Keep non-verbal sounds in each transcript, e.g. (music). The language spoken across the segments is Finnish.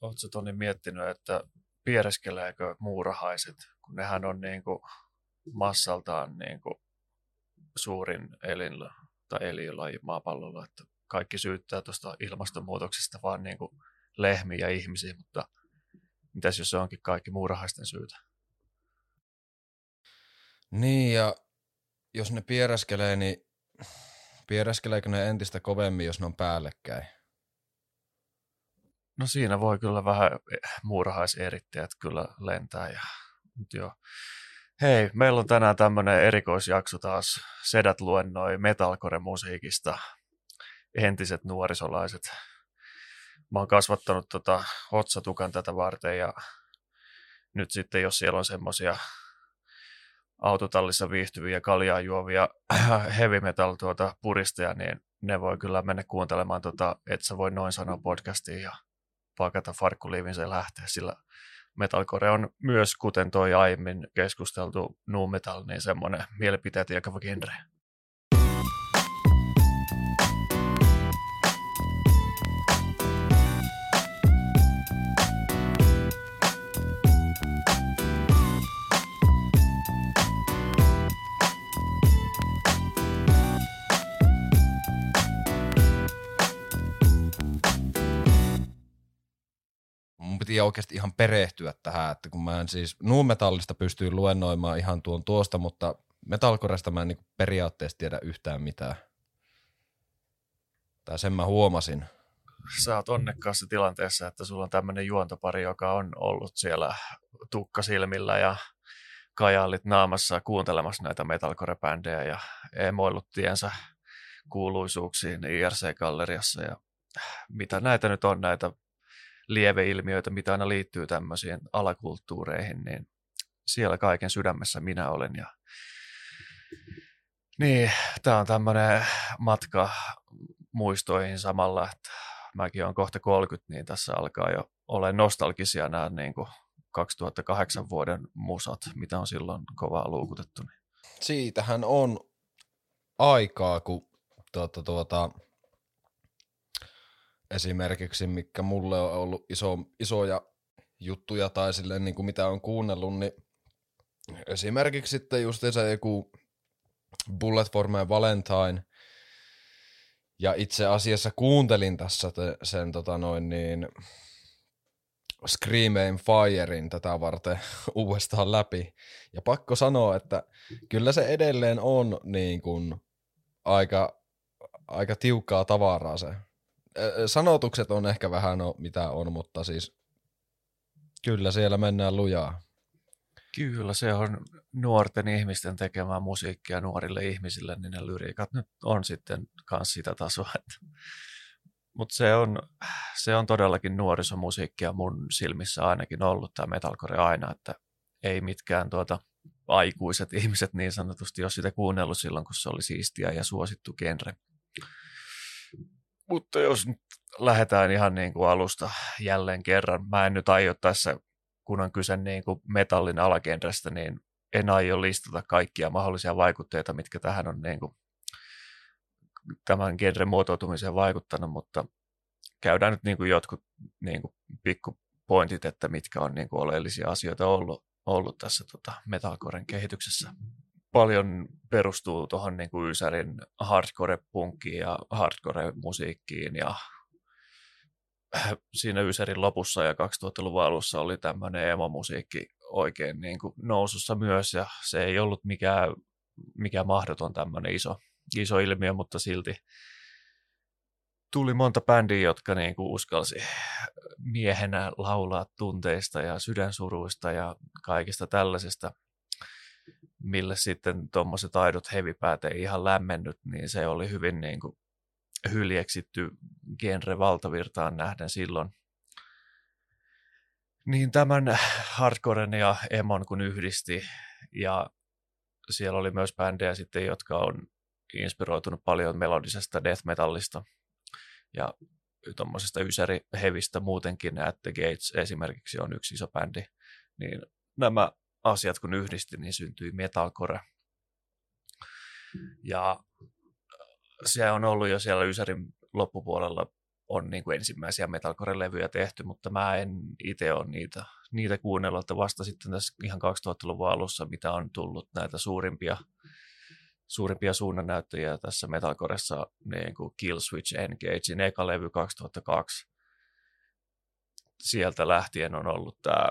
Oletko Toni miettinyt, että piereskeleekö muurahaiset, kun nehän on niin kuin massaltaan niin kuin suurin elin tai eliölaji maapallolla, että kaikki syyttää tuosta ilmastonmuutoksesta vaan niin kuin lehmiä ja ihmisiä, mutta mitäs jos se onkin kaikki muurahaisten syytä? Niin, ja jos ne piereskelee, niin piereskeleekö ne entistä kovemmin, jos ne on päällekkäin? No siinä voi kyllä vähän muurahaiseritteet kyllä lentää. Ja, joo. Hei, meillä on tänään tämmöinen erikoisjakso taas. Sedät luennoi metalcore-musiikista. Entiset nuorisolaiset. Mä oon kasvattanut tota otsatukan tätä varten ja nyt sitten jos siellä on semmosia autotallissa viihtyviä kaljaa juovia (clears throat) heavy metal tuota puristeja, niin ne voi kyllä mennä kuuntelemaan tota, et sä voi noin sanoa podcastiin ja pakata farkkuliivinsä ja lähteä, sillä metalcore on myös, kuten toi aiemmin keskusteltu nu metal, niin semmoinen mielipiteet jakava genre. Piti oikeasti ihan perehtyä tähän, että kun mä en siis nuumetallista pystyin luennoimaan ihan tuon tuosta, mutta metalkoresta mä en niin periaatteessa tiedä yhtään mitään. Tai sen mä huomasin. Sä oot onnekkaassa tilanteessa, että sulla on tämmöinen juontopari, joka on ollut siellä tukkasilmillä ja kajaallit naamassa kuuntelemassa näitä metalcore-bändejä ja emoillut tiensä kuuluisuuksiin IRC-galleriassa ja mitä näitä nyt on, näitä lieveilmiöitä, mitä aina liittyy tämmöisiin alakulttuureihin, niin siellä kaiken sydämessä minä olen. Ja... Niin, tämä on tämmöinen matka muistoihin samalla, että mäkin olen kohta 30, niin tässä alkaa jo olla nostalgisia nämä niin kuin 2008 vuoden musat, mitä on silloin kovaa luukutettu. Niin. Siitähän on aikaa, kun tuota, tuota, esimerkiksi, mikä mulle on ollut iso, isoja juttuja tai silleen, niin kuin mitä on kuunnellut, niin esimerkiksi sitten just se joku Bullet for my Valentine, ja itse asiassa kuuntelin tässä te, sen tota noin niin, Scream Firein tätä varten (laughs) uudestaan läpi. Ja pakko sanoa, että kyllä se edelleen on niin kuin aika, aika tiukkaa tavaraa se sanotukset on ehkä vähän no, mitä on, mutta siis kyllä siellä mennään lujaa. Kyllä, se on nuorten ihmisten tekemää musiikkia nuorille ihmisille, niin ne lyriikat nyt on sitten myös sitä tasoa. Mutta se on, se on todellakin nuorisomusiikkia mun silmissä ainakin ollut tämä metalcore aina, että ei mitkään tuota aikuiset ihmiset niin sanotusti ole sitä kuunnellut silloin, kun se oli siistiä ja suosittu genre. Mutta jos nyt lähdetään ihan niin kuin alusta jälleen kerran, mä en nyt aio tässä, kun on kyse niin kuin metallin alagenrestä, niin en aio listata kaikkia mahdollisia vaikutteita, mitkä tähän on niin kuin tämän genren muotoutumiseen vaikuttanut, mutta käydään nyt niin kuin jotkut niin kuin pikkupointit, että mitkä on niin kuin oleellisia asioita ollut, ollut tässä tota metalcoren kehityksessä paljon perustuu tuohon niin Ysärin hardcore-punkkiin ja hardcore-musiikkiin ja (clears throat) siinä Ysärin lopussa ja 2000-luvun alussa oli tämmöinen emo-musiikki oikein niin kuin nousussa myös ja se ei ollut mikään, mikään mahdoton tämmöinen iso, iso ilmiö, mutta silti tuli monta bändiä, jotka niin kuin uskalsi miehenä laulaa tunteista ja sydänsuruista ja kaikista tällaisesta – mille sitten tuommoiset aidot hevipäät ei ihan lämmennyt, niin se oli hyvin niin kuin hyljeksitty genre valtavirtaan nähden silloin. Niin tämän hardcoren ja emon kun yhdisti ja siellä oli myös bändejä sitten, jotka on inspiroitunut paljon melodisesta death metallista ja tuommoisesta ysäri-hevistä muutenkin, että Gates esimerkiksi on yksi iso bändi, niin nämä asiat kun yhdisti, niin syntyi metalcore. Ja se on ollut jo siellä Ysärin loppupuolella on niin kuin ensimmäisiä metalcore-levyjä tehty, mutta mä en itse ole niitä, niitä kuunnellut, että vasta sitten tässä ihan 2000-luvun alussa, mitä on tullut näitä suurimpia, suurimpia suunnannäyttäjiä tässä metalcoressa, niin kuin Killswitch Engagein eka levy 2002. Sieltä lähtien on ollut tämä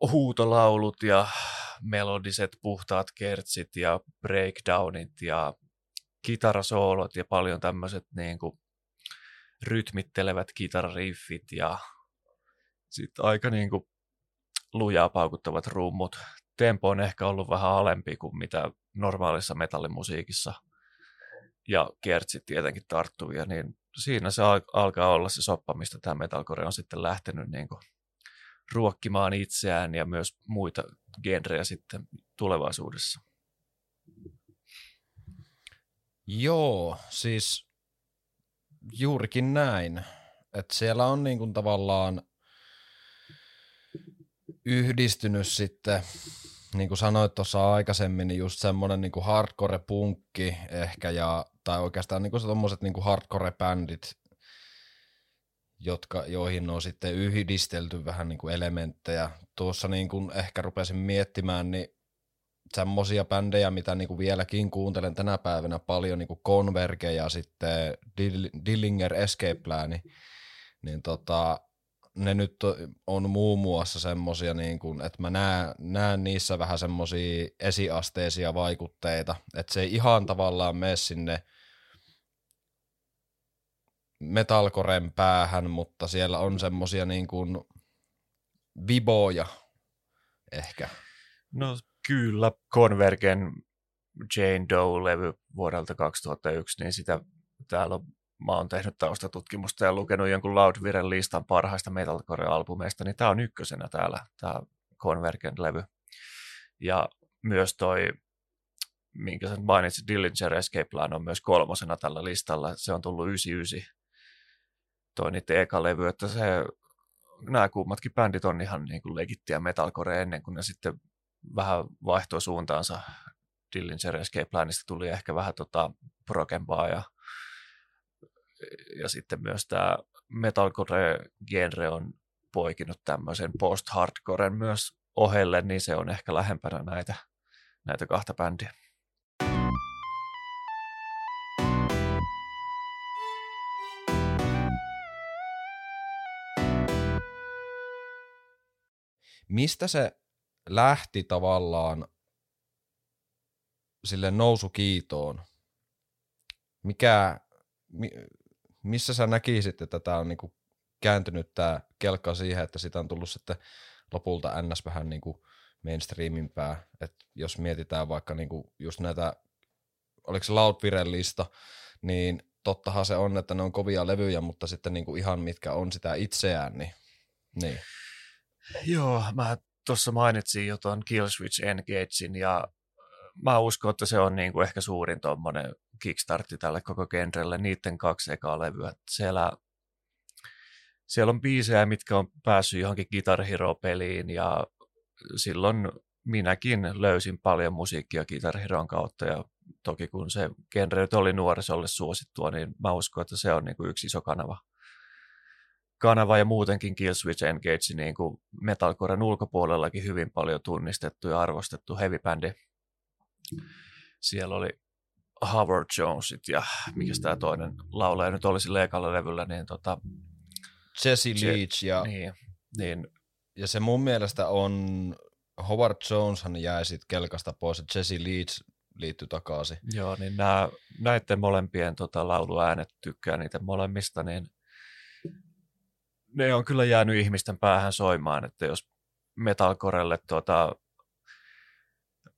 huutolaulut ja melodiset puhtaat kertsit ja breakdownit ja kitarasoolot ja paljon tämmöiset niin kuin rytmittelevät kitarariffit ja sitten aika niin kuin lujaa paukuttavat rummut. Tempo on ehkä ollut vähän alempi kuin mitä normaalissa metallimusiikissa ja kertsit tietenkin tarttuvia, niin siinä se alkaa olla se soppa, mistä tämä metalcore on sitten lähtenyt niin kuin ruokkimaan itseään ja myös muita genrejä sitten tulevaisuudessa. Joo, siis juurikin näin. Että siellä on niin kuin tavallaan yhdistynyt sitten, niin kuin sanoit tuossa aikaisemmin, niin just semmoinen niin hardcore-punkki ehkä, ja, tai oikeastaan niin semmoiset niin hardcore-bändit, jotka, joihin on sitten yhdistelty vähän niin kuin elementtejä. Tuossa niin kuin ehkä rupesin miettimään, niin semmoisia bändejä, mitä niin kuin vieläkin kuuntelen tänä päivänä paljon, niin kuin Converge ja sitten Dillinger Escape Plan, niin tota, ne nyt on muun muassa semmosia, niin kuin, että mä näen, näen niissä vähän semmosia esiasteisia vaikutteita, että se ei ihan tavallaan mene sinne metalcoren päähän, mutta siellä on semmosia niin kuin viboja ehkä. No kyllä, Convergen Jane Doe-levy vuodelta 2001, niin sitä täällä on, mä oon tehnyt taustatutkimusta ja lukenut jonkun Loudviren listan parhaista metalcore-albumeista, niin tämä on ykkösenä täällä, tämä Convergen-levy. Ja myös toi, minkä sen mainitsit, Dillinger Escape Plan on myös kolmosena tällä listalla. Se on tullut 99 toi niiden eka levy, että se, nämä kummatkin bändit on ihan niin kuin legittiä metalcore ennen kuin ne sitten vähän vaihtoi suuntaansa. Dillinger Escape Planista tuli ehkä vähän tota prokempaa ja, ja sitten myös tämä metalcore-genre on poikinut tämmöisen post-hardcoren myös ohelle, niin se on ehkä lähempänä näitä, näitä kahta bändiä. Mistä se lähti tavallaan sille nousukiitoon? Mikä, mi, missä sä näkisit, että tämä on niinku kääntynyt tämä kelkka siihen, että sitä on tullut sitten lopulta ns. vähän niinku mainstreamimpää, että jos mietitään vaikka niinku just näitä, oliko se Loudviren lista, niin tottahan se on, että ne on kovia levyjä, mutta sitten niinku ihan mitkä on sitä itseään, niin, niin. Joo, mä tuossa mainitsin jo tuon Killswitch Engagein ja mä uskon, että se on niin kuin ehkä suurin tuommoinen kickstartti tälle koko genrelle, niiden kaksi ekaa levyä. Siellä, siellä on biisejä, mitkä on päässyt johonkin Guitar Hero-peliin ja silloin minäkin löysin paljon musiikkia Guitar Heron kautta ja toki kun se genre oli nuorisolle suosittua, niin mä uskon, että se on niin kuin yksi iso kanava kanava ja muutenkin Killswitch Engage niin kuin metalcoren ulkopuolellakin hyvin paljon tunnistettu ja arvostettu heavy-bändi. Siellä oli Howard Jonesit ja mikä tämä toinen laulaja nyt olisi leikalla levyllä, niin tota, Jesse Leach ja, niin, niin, ja se mun mielestä on, Howard Joneshan jäi sitten kelkasta pois, ja Jesse Leach liittyi takaisin. Joo, niin nämä, näiden molempien tota, lauluäänet tykkää niitä molemmista, niin ne on kyllä jäänyt ihmisten päähän soimaan, että jos metalcorelle tuota,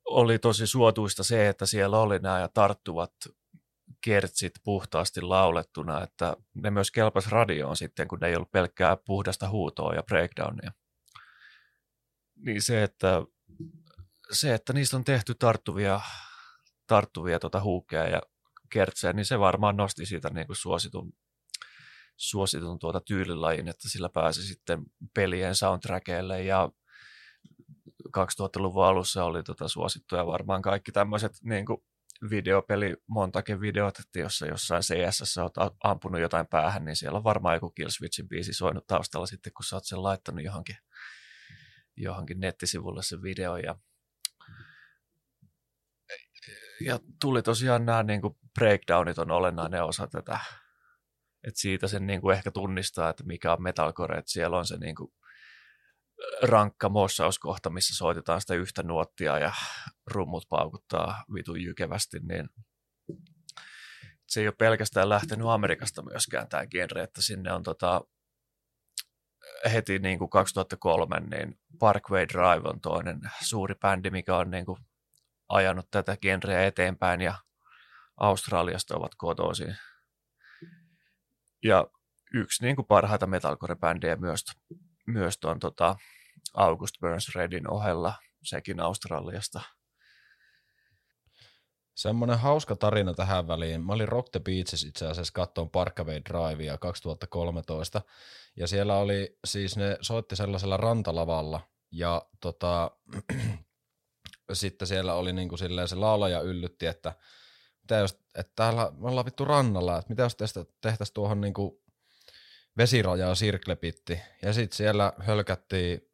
oli tosi suotuista se, että siellä oli nämä tarttuvat kertsit puhtaasti laulettuna, että ne myös kelpas radioon sitten, kun ne ei ollut pelkkää puhdasta huutoa ja breakdownia. Niin se, että, se, että niistä on tehty tarttuvia, tarttuvia tuota huukeja ja kertsejä, niin se varmaan nosti siitä niin kuin suositun suositun tuota tyylilajin, että sillä pääsi sitten pelien soundtrackeille ja 2000-luvun alussa oli tota suosittuja varmaan kaikki tämmöiset niin videopeli montakin videot, että jossa jossain CSS olet ampunut jotain päähän, niin siellä on varmaan joku Killswitchin biisi soinut taustalla sitten, kun sä oot sen laittanut johonkin, johonkin nettisivulle sen video. Ja, ja tuli tosiaan nämä niin breakdownit on olennainen osa tätä. Et siitä sen niin kuin ehkä tunnistaa, että mikä on metalcore, että siellä on se niin kuin rankka mossauskohta, missä soitetaan sitä yhtä nuottia ja rummut paukuttaa vitun jykevästi, niin se ei ole pelkästään lähtenyt Amerikasta myöskään tämä genre, että sinne on tota, heti niin kuin 2003, niin Parkway Drive on toinen suuri bändi, mikä on niin kuin ajanut tätä genreä eteenpäin ja Australiasta ovat kotoisin. Ja yksi niin kuin parhaita metalcore-bändejä myös myös tuon tota, August Burns Redin ohella, sekin Australiasta. Semmoinen hauska tarina tähän väliin. Mä olin Rock the Beaches itse asiassa kattoon Parkaway Drivea 2013, ja siellä oli, siis ne soitti sellaisella rantalavalla, ja tota, (clears throat) sitten siellä oli niinku silleen se laulaja yllytti, että mitä jos, että täällä me ollaan vittu rannalla, että mitä jos tehtäisiin tuohon niinku vesirajaa sirklepitti. Ja sitten siellä hölkättiin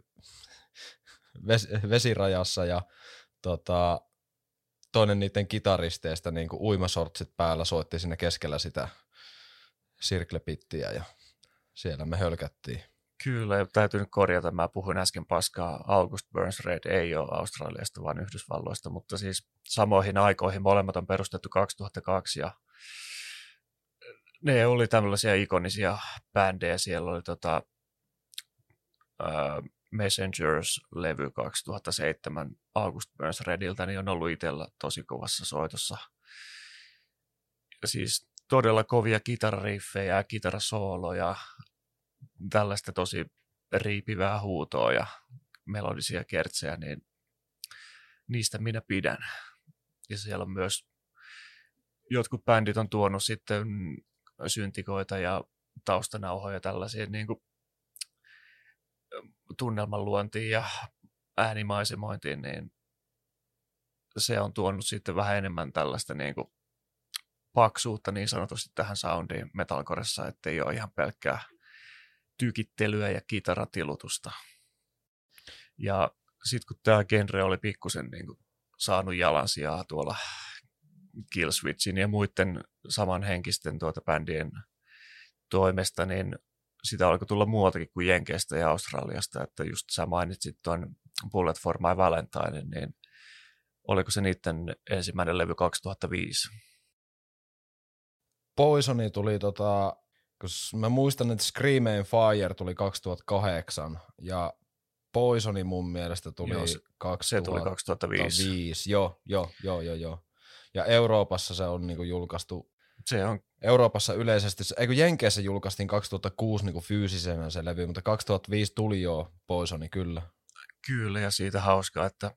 (laughs) ves, vesirajassa ja tota, toinen niiden kitaristeista niin kuin uimasortsit päällä soitti sinne keskellä sitä sirklepittiä ja siellä me hölkättiin. Kyllä, täytyy nyt korjata, mä puhuin äsken paskaa, August Burns Red ei ole Australiasta, vaan Yhdysvalloista, mutta siis samoihin aikoihin molemmat on perustettu 2002 ja ne oli tämmöisiä ikonisia bändejä. Siellä oli tota, uh, Messengers-levy 2007 August Burns Rediltä, niin on ollut itsellä tosi kovassa soitossa. Ja siis todella kovia kitarariffejä ja kitarasooloja, tällaista tosi riipivää huutoa ja melodisia kertsejä, niin niistä minä pidän. Ja siellä on myös jotkut bändit on tuonut sitten syntikoita ja taustanauhoja tällaisia niin kuin tunnelman luontiin ja äänimaisemointiin, niin se on tuonut sitten vähän enemmän tällaista niin kuin paksuutta niin sanotusti tähän soundiin metalcoressa, ettei ole ihan pelkkää tykittelyä ja kitaratilutusta. Ja sitten kun tämä genre oli pikkusen niin kuin saanut jalansijaa tuolla Killswitchin ja muiden samanhenkisten tuota bändien toimesta, niin sitä alkoi tulla muualtakin kuin Jenkeistä ja Australiasta, että just sä mainitsit tuon Bullet for My Valentine, niin oliko se niiden ensimmäinen levy 2005? Poisoni tuli tota, kun mä muistan, että Scream and Fire tuli 2008 ja Poisoni mun mielestä tuli joo, se, 2005. Se tuli 2005. Joo, joo, joo, joo, joo. Ja Euroopassa se on niinku julkaistu se on. Euroopassa yleisesti, eikö Jenkeissä julkaistiin 2006 niinku fyysisenä se levy, mutta 2005 tuli jo Poisoni, kyllä. Kyllä, ja siitä hauskaa, että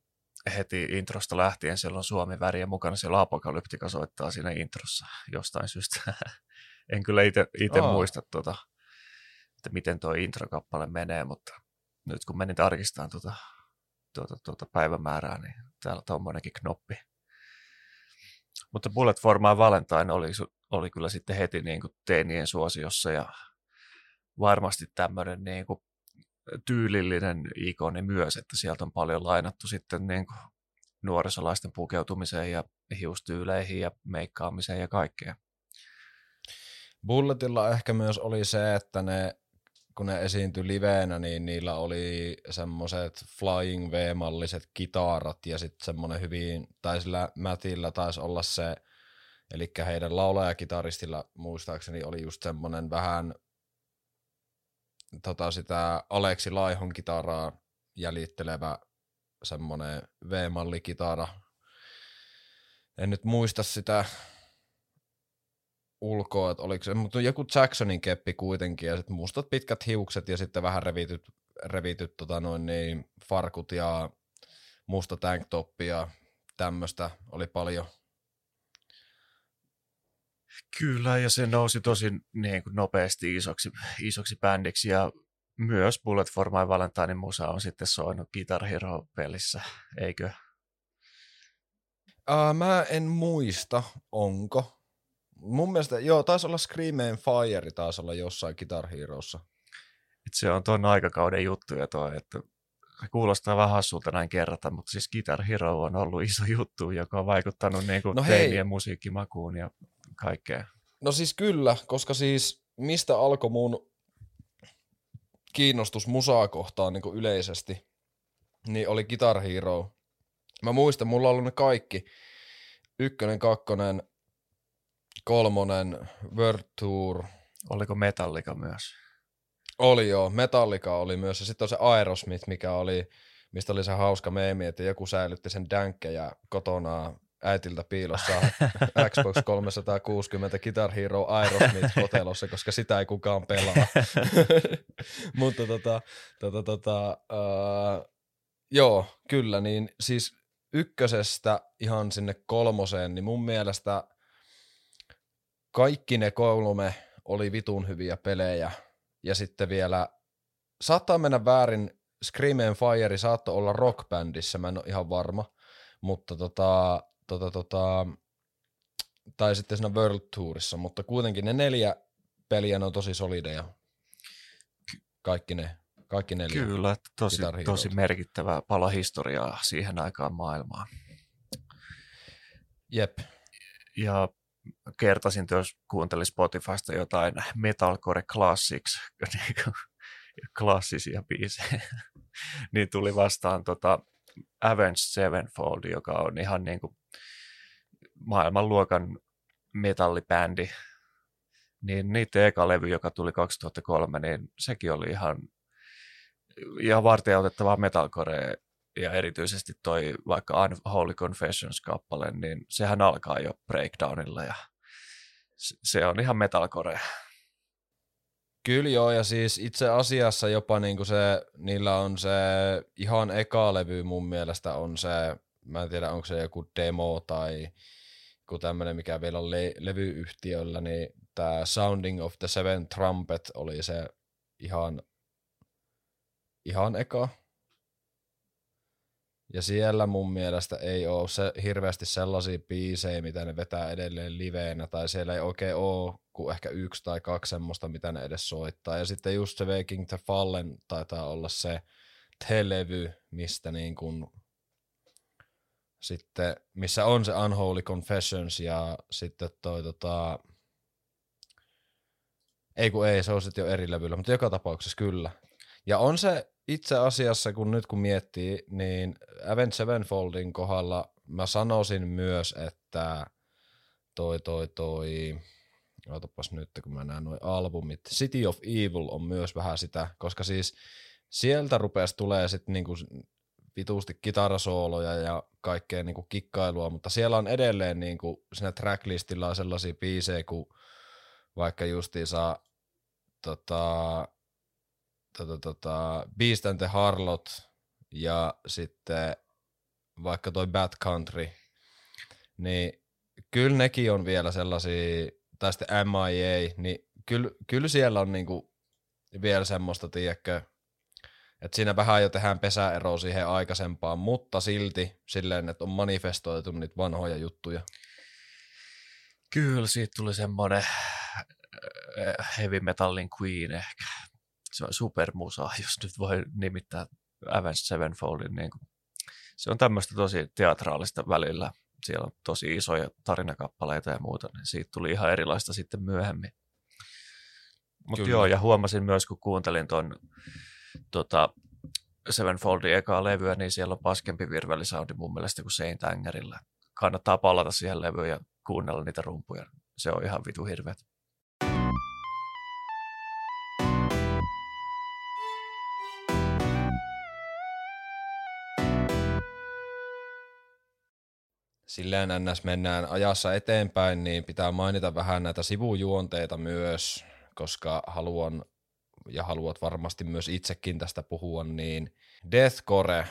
heti introsta lähtien siellä on Suomi väriä mukana, siellä Apokalyptika soittaa siinä introssa jostain syystä. (laughs) en kyllä itse oh. muista, tuota, että miten tuo introkappale menee, mutta nyt kun menin tarkistamaan tuota, tuota, tuota päivämäärää, niin täällä on tuommoinenkin knoppi. Mutta Bullet for My Valentine oli, oli kyllä sitten heti niin kuin teinien suosiossa ja varmasti tämmöinen niin kuin tyylillinen ikoni myös, että sieltä on paljon lainattu sitten niin kuin nuorisolaisten pukeutumiseen ja hiustyyleihin ja meikkaamiseen ja kaikkea. Bulletilla ehkä myös oli se, että ne kun ne esiintyi liveenä, niin niillä oli semmoiset Flying V-malliset kitarat ja sitten semmoinen hyvin, tai sillä Mätillä taisi olla se, eli heidän laulajakitaristilla muistaakseni oli just semmoinen vähän tota sitä Aleksi Laihon kitaraa jäljittelevä semmoinen V-mallikitara. En nyt muista sitä ulkoa, että oliko se, mutta joku Jacksonin keppi kuitenkin, ja sitten mustat pitkät hiukset, ja sitten vähän revityt, revityt tota noin niin, farkut ja musta tanktoppi ja tämmöistä oli paljon. Kyllä, ja se nousi tosi niin kuin nopeasti isoksi, isoksi bändiksi, ja myös Bullet for My Valentine musa on sitten soinut Guitar Hero-pelissä, eikö? Uh, mä en muista, onko. Mun mielestä, joo, taisi olla Scream and Fire, taisi olla jossain Guitar Heroissa. Et se on tuon aikakauden juttu ja toi, että se kuulostaa vähän hassulta näin kerrata, mutta siis Guitar Hero on ollut iso juttu, joka on vaikuttanut niin kuin no teinien musiikkimakuun ja kaikkea. No siis kyllä, koska siis mistä alkoi mun kiinnostus musaa kohtaan niin kuin yleisesti, niin oli Guitar Hero. Mä muistan, mulla on ollut ne kaikki. Ykkönen, kakkonen, kolmonen, World Tour. Oliko Metallica myös? Oli joo, Metallica oli myös. Ja sitten on se Aerosmith, mikä oli, mistä oli se hauska meemi, että joku säilytti sen dänkkejä kotona äitiltä piilossa (laughs) Xbox 360 Guitar Hero Aerosmith kotelossa, koska sitä ei kukaan pelaa. (laughs) (laughs) Mutta tota, tota, tota, uh, joo, kyllä, niin siis ykkösestä ihan sinne kolmoseen, niin mun mielestä kaikki ne kolme oli vitun hyviä pelejä. Ja sitten vielä, saattaa mennä väärin, Scream and Fire saattoi olla rockbändissä, mä en ole ihan varma, mutta tota, tota, tota, tai sitten siinä World Tourissa, mutta kuitenkin ne neljä peliä ne on tosi solideja. Kaikki ne, kaikki neljä. Kyllä, tosi, tosi merkittävä pala historiaa siihen aikaan maailmaan. Jep. Ja kertasin, jos kuuntelin Spotifysta jotain Metalcore Classics, (laughs) niin klassisia biisejä, (laughs) niin tuli vastaan tota Avenged Sevenfold, joka on ihan niin kuin maailmanluokan metallibändi. Niin niiden eka levy, joka tuli 2003, niin sekin oli ihan, ihan vartijautettavaa metalcore ja erityisesti toi vaikka Unholy Confessions-kappale, niin sehän alkaa jo breakdownilla ja se on ihan metalcore. Kyllä joo, ja siis itse asiassa jopa niinku se, niillä on se ihan eka levy mun mielestä on se, mä en tiedä onko se joku demo tai joku tämmöinen, mikä vielä on le- levyyhtiöllä, niin tämä Sounding of the Seven Trumpet oli se ihan, ihan eka. Ja siellä mun mielestä ei ole se hirveästi sellaisia biisejä, mitä ne vetää edelleen liveenä, tai siellä ei oikein ole kuin ehkä yksi tai kaksi semmoista, mitä ne edes soittaa. Ja sitten just se Waking the Fallen taitaa olla se televy, mistä niin kuin sitten, missä on se Unholy Confessions ja sitten toi tota, ei kun ei, se on sitten jo eri levyllä, mutta joka tapauksessa kyllä. Ja on se itse asiassa, kun nyt kun miettii, niin Avenged Sevenfoldin kohdalla mä sanoisin myös, että toi toi toi, otapas nyt kun mä näen noin albumit, City of Evil on myös vähän sitä, koska siis sieltä rupesi tulee sitten niinku vituusti kitarasooloja ja kaikkea niinku kikkailua, mutta siellä on edelleen niinku siinä tracklistilla on sellaisia biisejä kuin vaikka justiinsa tota, tota, tota, Beast and the Harlot ja sitten vaikka toi Bad Country, niin kyllä nekin on vielä sellaisia, tai sitten MIA, niin kyllä, kyllä siellä on niinku vielä semmoista, tiedätkö, että siinä vähän jo tehdään pesäeroa siihen aikaisempaan, mutta silti silleen, että on manifestoitu niitä vanhoja juttuja. Kyllä, siitä tuli semmoinen äh, heavy metallin queen ehkä se on supermusa, (laughs) jos nyt voi nimittää Avenged Sevenfoldin. Niin kuin. Se on tämmöistä tosi teatraalista välillä. Siellä on tosi isoja tarinakappaleita ja muuta, niin siitä tuli ihan erilaista sitten myöhemmin. Mutta joo, ja huomasin myös, kun kuuntelin tuon tota, Sevenfoldin ekaa levyä, niin siellä on paskempi virvelisoundi mun mielestä kuin Saint Angerilla. Kannattaa palata siihen levyyn ja kuunnella niitä rumpuja. Se on ihan vitu hirveet. Silleen ns. mennään ajassa eteenpäin, niin pitää mainita vähän näitä sivujuonteita myös, koska haluan ja haluat varmasti myös itsekin tästä puhua, niin Deathcore,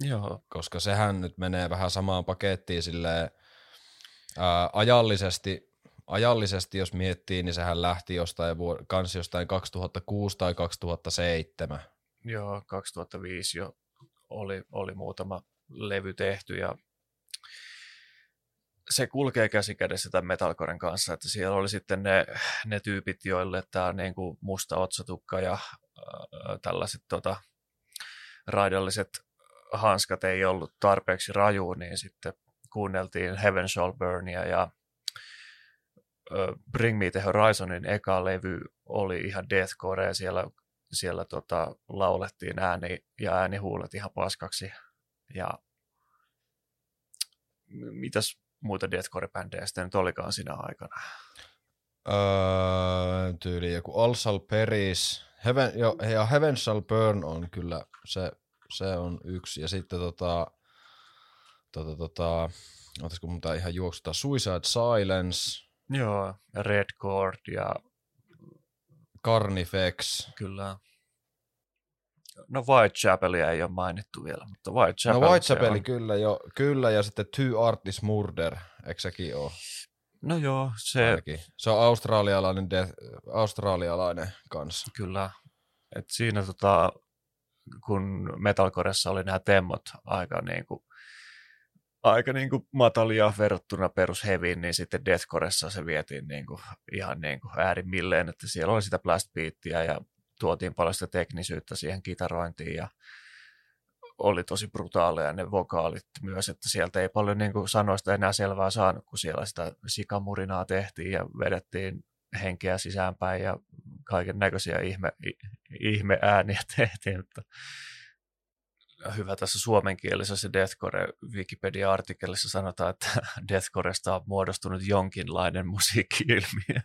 Joo. koska sehän nyt menee vähän samaan pakettiin sille ää, ajallisesti, ajallisesti, jos miettii, niin sehän lähti jostain, kans jostain 2006 tai 2007. Joo, 2005 jo oli, oli muutama levy tehty ja se kulkee käsi kädessä tämän metalcoren kanssa, että siellä oli sitten ne, ne tyypit, joille tämä niin kuin musta otsatukka ja äh, tällaiset tota, raidalliset hanskat ei ollut tarpeeksi raju, niin sitten kuunneltiin Heaven Shall Burnia ja Bring Me The Horizonin eka levy oli ihan deathcore ja siellä, siellä tota, laulettiin ääni ja äänihuulet ihan paskaksi. Ja mitäs muita deathcore-bändejä sitten nyt olikaan siinä aikana? Öö, tyyli joku All Shall Perish. Heaven, jo, ja Heaven Shall Burn on kyllä, se, se on yksi. Ja sitten tota, tota, tota, otaisiko mun tää ihan juoksuta, Suicide Silence. Joo, Red Cord ja... Carnifex. Kyllä. No Whitechapelia ei ole mainittu vielä, mutta Whitechapel No Whitechapeli kyllä jo, kyllä, ja sitten Two Artis Murder, eikö sekin ole? No joo, se... Ainakin. Se on australialainen, death, australialainen kanssa. Kyllä. Et siinä tota, kun metalcoressa oli nämä temmot aika niin kuin, aika niin kuin matalia verrattuna perus heaviin, niin sitten deathcoressa se vietiin niin kuin, ihan niin kuin äärimmilleen, että siellä oli sitä blast ja tuotiin paljon sitä teknisyyttä siihen kitarointiin ja oli tosi brutaaleja ne vokaalit myös, että sieltä ei paljon niin kuin sanoista enää selvää saanut, kun siellä sitä sikamurinaa tehtiin ja vedettiin henkeä sisäänpäin ja kaiken näköisiä ihme, ihme ääniä (laughs) tehtiin, mutta hyvä tässä suomenkielisessä Deathcore Wikipedia-artikkelissa sanotaan, että (laughs) Deathcoresta on muodostunut jonkinlainen musiikki-ilmiö.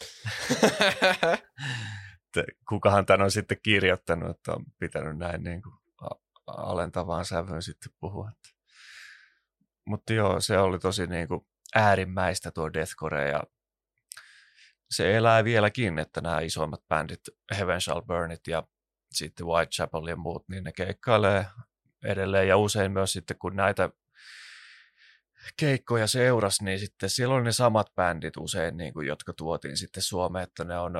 (laughs) Kukahan tämän on sitten kirjoittanut, että on pitänyt näin niin kuin alentavaan sävyyn sitten puhua. Mutta joo, se oli tosi niin kuin äärimmäistä tuo Deathcore ja se elää vieläkin, että nämä isoimmat bändit, Heaven Shall Burnit ja sitten Whitechapel ja muut, niin ne keikkailee edelleen ja usein myös sitten kun näitä keikkoja seuras, niin sitten siellä oli ne samat bändit usein, niin kuin, jotka tuotiin sitten Suomeen, että ne on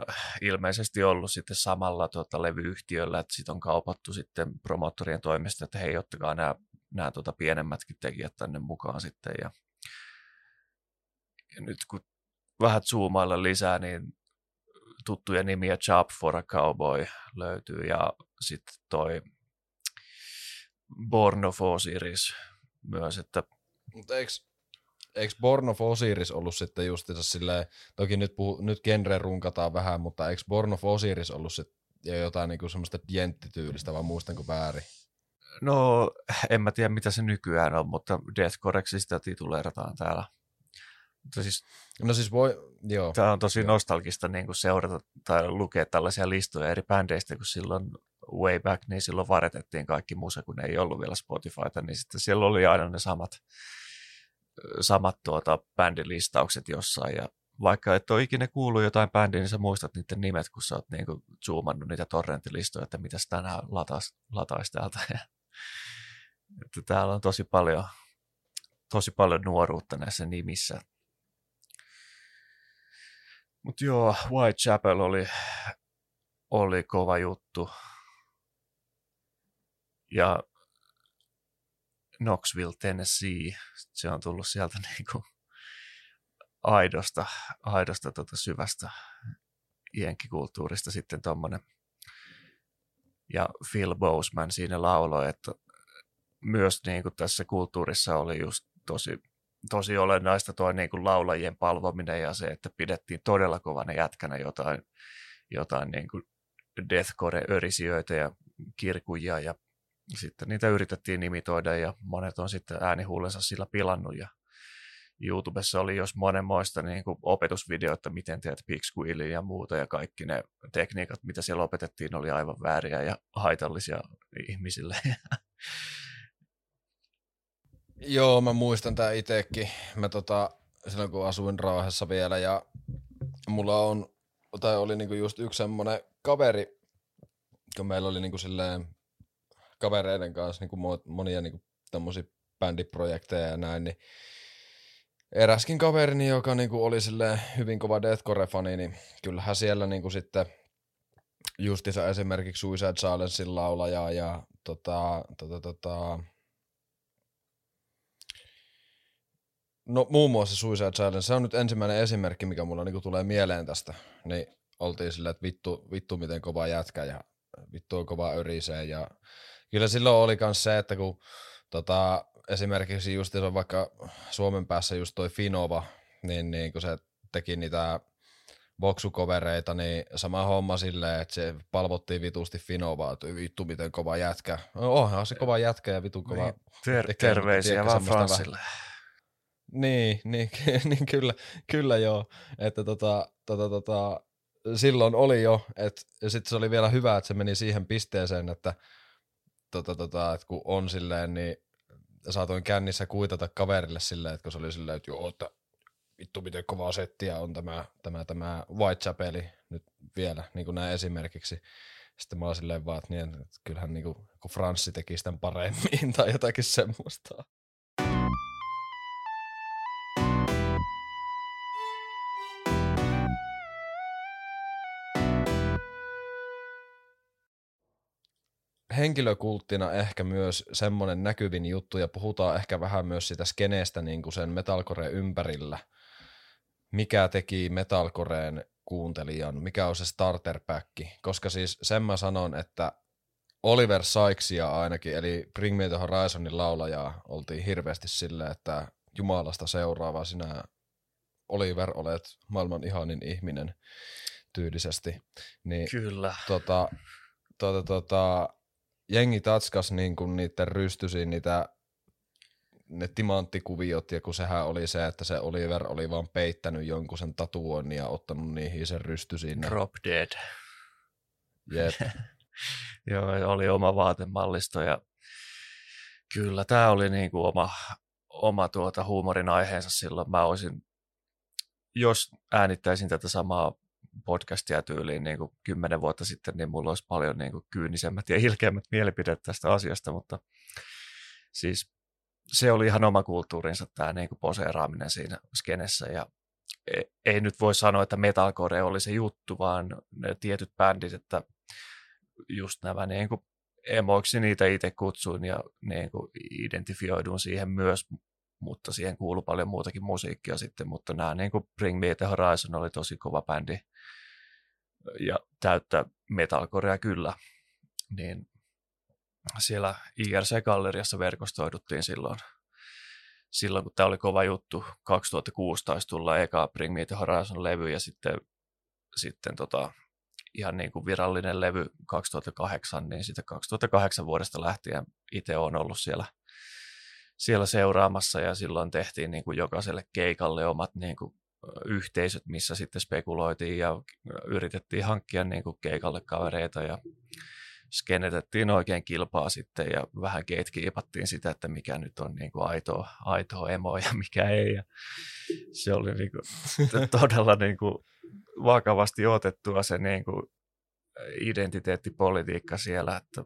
ilmeisesti ollut sitten samalla tuota, levyyhtiöllä, että sitten on kaupattu sitten promottorien toimesta, että hei, ottakaa nämä, nämä tuota, pienemmätkin tekijät tänne mukaan sitten. Ja, ja nyt kun vähän zoomailla lisää, niin tuttuja nimiä Job for a Cowboy löytyy ja sitten toi Born of Osiris myös, että mutta eikö, Born of Osiris ollut sitten justiinsa silleen, toki nyt, puhu, nyt genre runkataan vähän, mutta eikö Born of Osiris ollut sitten jo jotain niinku semmoista dienttityylistä, vai muistanko väärin? No, en mä tiedä mitä se nykyään on, mutta Deathcoreksi sitä tituleerataan täällä. Mutta siis, no siis voi, joo. Tämä on tosi joo. nostalgista niin kuin seurata tai lukea tällaisia listoja eri bändeistä, kun silloin way back, niin silloin varetettiin kaikki musa, kun ei ollut vielä Spotifyta, niin sitten siellä oli aina ne samat samat tuota, bändilistaukset jossain ja vaikka et ole ikinä kuullut jotain bändiä, niin sä muistat niiden nimet, kun sä oot niinku zoomannut niitä torrenttilistoja, että mitäs tänään latais, latais täältä. (laughs) että täällä on tosi paljon, tosi paljon nuoruutta näissä nimissä. Mutta joo, Whitechapel oli, oli kova juttu. Ja Knoxville, Tennessee. Se on tullut sieltä (laughs) niin kuin aidosta, aidosta tota syvästä jenkikulttuurista sitten tuommoinen. Ja Phil Boseman siinä lauloi, että myös niin kuin tässä kulttuurissa oli just tosi, tosi olennaista tuo niin kuin laulajien palvominen ja se, että pidettiin todella kovana jätkänä jotain, jotain niin kuin deathcore-örisijöitä ja kirkuja ja sitten niitä yritettiin imitoida ja monet on sitten äänihuulensa sillä pilannut ja YouTubessa oli jos monenmoista niin kuin opetusvideoita, miten teet pixquillia ja muuta ja kaikki ne tekniikat, mitä siellä opetettiin, oli aivan vääriä ja haitallisia ihmisille. (laughs) Joo, mä muistan tää itekin. Mä tota, silloin kun asuin Raahessa vielä ja mulla on, tai oli niinku just yksi semmonen kaveri, kun meillä oli niinku silleen kavereiden kanssa niin kuin monia niin kuin tämmöisiä bändiprojekteja ja näin, niin eräskin kaverini, joka niin kuin oli hyvin kova deathcore-fani, niin kyllähän siellä niin kuin sitten justiinsa esimerkiksi Suicide Silencein laulaja ja tota, tota, tota, No muun muassa Suicide Silence, se on nyt ensimmäinen esimerkki, mikä mulla niinku tulee mieleen tästä. Niin oltiin silleen, että vittu, vittu miten kova jätkä ja vittu on kova örisee. Ja kyllä silloin oli myös se, että kun tota, esimerkiksi just on vaikka Suomen päässä just toi Finova, niin, niin kun se teki niitä boksukovereita, niin sama homma silleen, että se palvottiin vitusti Finovaa, että vittu miten kova jätkä. No, onhan se kova jätkä ja vittu kova. Niin, ter- terveisiä vaan Franssille. Niin, niin, (laughs) niin kyllä, kyllä joo. Että tota, tota, tota, silloin oli jo, et, ja sitten se oli vielä hyvä, että se meni siihen pisteeseen, että, tota, tota, että kun on silleen, niin saatoin kännissä kuitata kaverille silleen, että kun se oli silleen, että joo, että vittu miten kovaa settiä on tämä, tämä, tämä Whitechapeli nyt vielä, niin kuin näin esimerkiksi. Sitten mä olin silleen vaan, että, niin, että kyllähän niin kuin, kun Franssi teki sitä paremmin (laughs) tai jotakin semmoista. Henkilökulttina ehkä myös semmoinen näkyvin juttu, ja puhutaan ehkä vähän myös sitä skeneestä niin kuin sen metalcore ympärillä. Mikä teki metalcoreen kuuntelijan, mikä on se starter pack, koska siis sen mä sanon, että Oliver Sykesia ainakin, eli Bring Me The Horizonin laulajaa, oltiin hirveästi silleen, että Jumalasta seuraava sinä Oliver olet maailman ihanin ihminen tyylisesti. Niin, Kyllä. Tota, tota, tota, jengi tatskas niin kuin niiden rystysiin niitä ne timanttikuviot, ja kun sehän oli se, että se Oliver oli vaan peittänyt jonkun sen tatuoinnin ja ottanut niihin sen rystysiin. Drop dead. Jep. (laughs) Joo, oli oma vaatemallisto ja kyllä tämä oli niin kuin oma, oma tuota huumorin aiheensa silloin. Mä olisin, jos äänittäisin tätä samaa podcastia tyyliin niin kuin kymmenen vuotta sitten, niin mulla olisi paljon niin kuin kyynisemmät ja ilkeämmät mielipiteet tästä asiasta, mutta siis se oli ihan oma kulttuurinsa tämä niin kuin poseeraaminen siinä skenessä ja e, ei nyt voi sanoa, että metalcore oli se juttu, vaan ne tietyt bändit, että just nämä niin kuin emoiksi niitä itse kutsuin ja niin kuin identifioidun siihen myös, mutta siihen kuului paljon muutakin musiikkia sitten, mutta nämä niin kuin Bring Me The Horizon oli tosi kova bändi ja täyttä metalcorea kyllä, niin siellä IRC-galleriassa verkostoiduttiin silloin, silloin kun tämä oli kova juttu. 2006 taisi tulla eka Bring Me The Horizon-levy ja sitten, sitten tota, ihan niin kuin virallinen levy 2008, niin sitten 2008 vuodesta lähtien itse olen ollut siellä, siellä seuraamassa ja silloin tehtiin niin kuin jokaiselle keikalle omat niin kuin yhteisöt, missä sitten spekuloitiin ja yritettiin hankkia niin kuin keikalle kavereita ja skenetettiin oikein kilpaa sitten ja vähän gatekeepattiin sitä, että mikä nyt on niin kuin aitoa, aitoa emoa ja mikä ei. Ja se oli niin kuin, (laughs) todella niin kuin vakavasti otettua se niin kuin identiteettipolitiikka siellä, että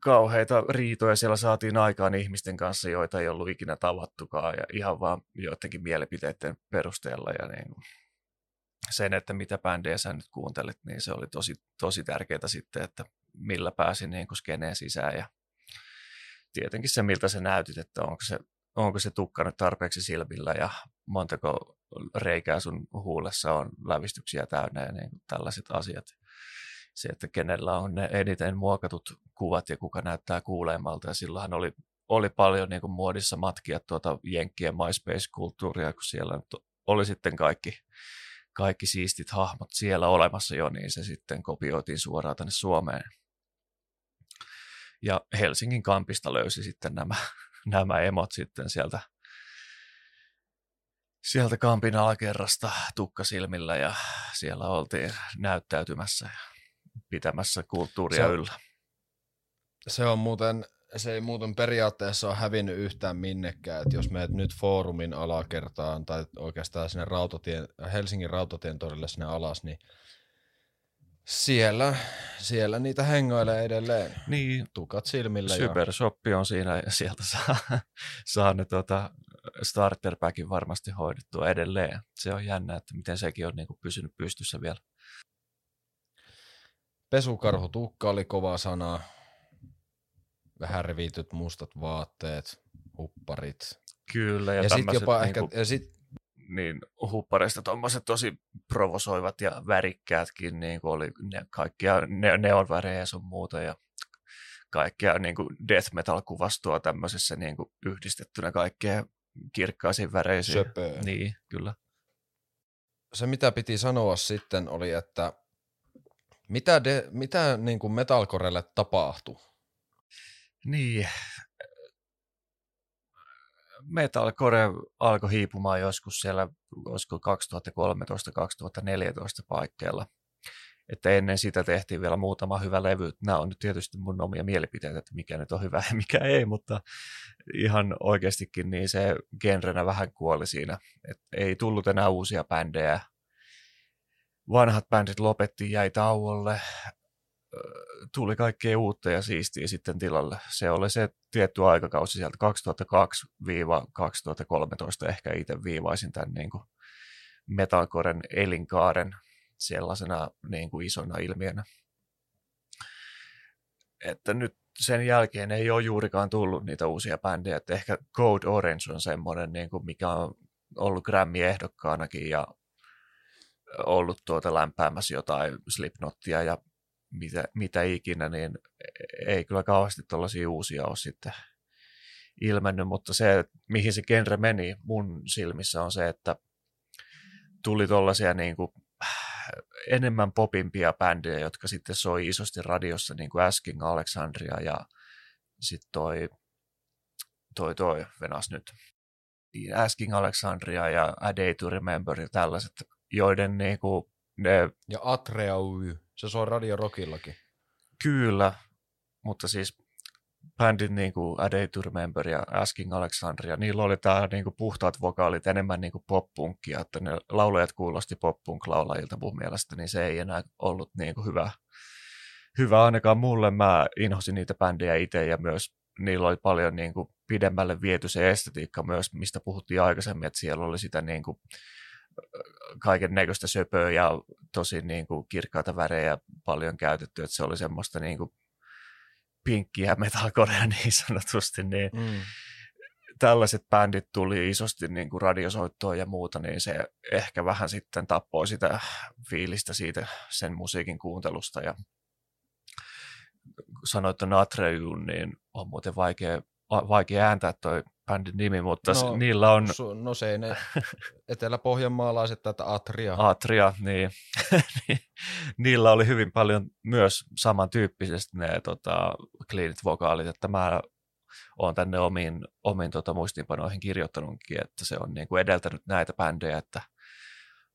kauheita riitoja siellä saatiin aikaan ihmisten kanssa, joita ei ollut ikinä tavattukaan ja ihan vaan joidenkin mielipiteiden perusteella ja niin sen, että mitä bändejä sä nyt kuuntelit, niin se oli tosi, tosi tärkeää sitten, että millä pääsi niin skeneen sisään ja tietenkin se, miltä sä näytit, että onko se, onko se tukka nyt tarpeeksi silmillä ja montako reikää sun huulessa on lävistyksiä täynnä ja niin tällaiset asiat se, että kenellä on ne eniten muokatut kuvat ja kuka näyttää kuulemalta. Ja oli, oli paljon niin kuin muodissa matkia tuota Jenkkien MySpace-kulttuuria, kun siellä oli sitten kaikki, kaikki siistit hahmot siellä olemassa jo, niin se sitten kopioitiin suoraan tänne Suomeen. Ja Helsingin kampista löysi sitten nämä, (laughs) nämä emot sitten sieltä, sieltä kampin alakerrasta tukkasilmillä ja siellä oltiin näyttäytymässä pitämässä kulttuuria se, yllä. Se on muuten, se ei muuten periaatteessa ole hävinnyt yhtään minnekään, että jos meet nyt foorumin alakertaan tai oikeastaan sinne rautatien, Helsingin rautatien torille sinne alas, niin siellä, siellä niitä hengailee edelleen. Niin. Tukat silmillä. Supershoppi on siinä ja sieltä saa, saa ne tuota starterpackin varmasti hoidettua edelleen. Se on jännä, että miten sekin on niin kuin pysynyt pystyssä vielä. Pesukarhu tukka oli kova sana. Vähän revityt mustat vaatteet, hupparit. Kyllä, ja, Ja, sitten jopa niinku, ehkä, ja sit, niin huppareista tuommoiset tosi provosoivat ja värikkäätkin niin kuin oli ne, kaikkia ne, neonvärejä ja sun muuta ja kaikkea niin kuin death metal kuvastoa tämmöisessä niin kuin yhdistettynä kaikkeen kirkkaisiin väreisiin. Söpöö. Niin, kyllä. se mitä piti sanoa sitten oli, että mitä, de, mitä niin kuin metalcorelle tapahtui? Niin. Metalcore alkoi hiipumaan joskus siellä, olisiko 2013-2014 paikkeilla. Että ennen sitä tehtiin vielä muutama hyvä levy. Nämä on nyt tietysti mun omia mielipiteitä, että mikä nyt on hyvä ja mikä ei, mutta ihan oikeastikin niin se genrenä vähän kuoli siinä. Et ei tullut enää uusia bändejä. Vanhat bändit lopettiin, jäi tauolle tuli kaikkea uutta ja siistiä sitten tilalle. Se oli se tietty aikakausi sieltä 2002-2013 ehkä itse viivaisin tämän niin kuin metalcoren elinkaaren sellaisena niin kuin isona ilmiönä. Että nyt sen jälkeen ei ole juurikaan tullut niitä uusia bändejä. Että ehkä Code Orange on semmoinen, niin kuin mikä on ollut Grammy-ehdokkaanakin ja ollut tuota lämpäämässä jotain Slipknottia ja mitä, mitä ikinä, niin ei kyllä kauheasti tällaisia uusia ole sitten ilmennyt, mutta se, mihin se genre meni mun silmissä on se, että tuli tuollaisia niin kuin enemmän popimpia bändejä, jotka sitten soi isosti radiossa, niin kuin Asking Alexandria ja sitten toi, toi, toi, venas nyt, niin Asking Alexandria ja A Day to Remember ja tällaiset, joiden niin kuin, ne Ja Atrea Uy, se soi Radio Rockillakin. Kyllä, mutta siis bändin niin kuin A Day to Remember ja Asking Alexandria, niillä oli tää niin kuin puhtaat vokaalit enemmän niin kuin pop-punkkia, että ne laulajat kuulosti pop-punk-laulajilta mun mielestä, niin se ei enää ollut niin kuin hyvä, hyvä ainakaan mulle. Mä inhosin niitä bändejä itse ja myös niillä oli paljon niin kuin pidemmälle viety se estetiikka myös, mistä puhuttiin aikaisemmin, että siellä oli sitä niin kuin kaiken näköistä söpöä ja tosi niin kuin kirkkaita värejä paljon käytetty, että se oli semmoista niin kuin pinkkiä metalcorea (laughs) niin sanotusti, niin Mm. tällaiset bändit tuli isosti niin kuin radiosoittoon ja muuta, niin se ehkä vähän sitten tappoi sitä fiilistä siitä sen musiikin kuuntelusta ja sanoit tuon Atreun, niin on muuten vaikea, vaikea ääntää toi bändin nimi, mutta no, niillä on Su- no se ei ne (laughs) etelä-pohjanmaalaiset tätä Atria. Atria, niin, (laughs) niillä oli hyvin paljon myös samantyyppisesti ne tota, cleanit vokaalit, että mä oon tänne omiin, omiin tota, muistiinpanoihin kirjoittanutkin, että se on niin kuin edeltänyt näitä bändejä, että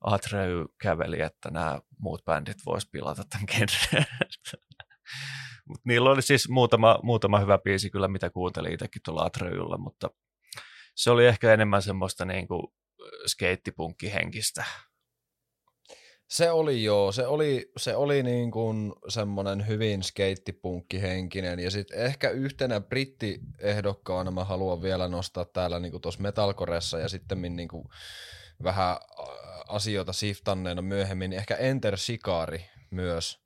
Atreu käveli, että nämä muut bändit vois pilata tämän genren. (laughs) Mut niillä oli siis muutama, muutama hyvä biisi kyllä, mitä kuuntelin itsekin tuolla Atreulla, mutta se oli ehkä enemmän semmoista niin kuin skeittipunkkihenkistä. Se oli joo, se oli, se oli niin kuin semmoinen hyvin skeittipunkkihenkinen ja sitten ehkä yhtenä brittiehdokkaana mä haluan vielä nostaa täällä niin kuin tuossa metalcoressa ja sitten niin kuin vähän asioita siftanneena myöhemmin, ehkä Enter Sikari myös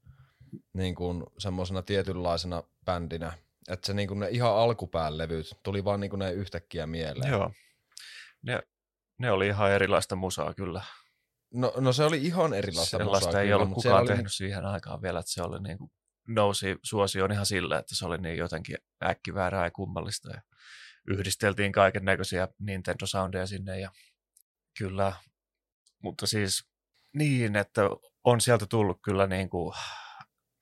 niin kuin semmoisena tietynlaisena bändinä. Että se niin kuin ne ihan alkupään levyt tuli vaan niin kuin ne yhtäkkiä mieleen. Joo. Ne, ne oli ihan erilaista musaa kyllä. No, no se oli ihan erilaista Sellaista musaa ei kyllä, ollut kukaan oli tehnyt siihen aikaan vielä, että se oli niin kuin, nousi suosioon ihan sillä, että se oli niin jotenkin äkkiväärää ja kummallista. Ja yhdisteltiin kaiken näköisiä Nintendo Soundeja sinne ja kyllä, mutta siis niin, että on sieltä tullut kyllä niin kuin,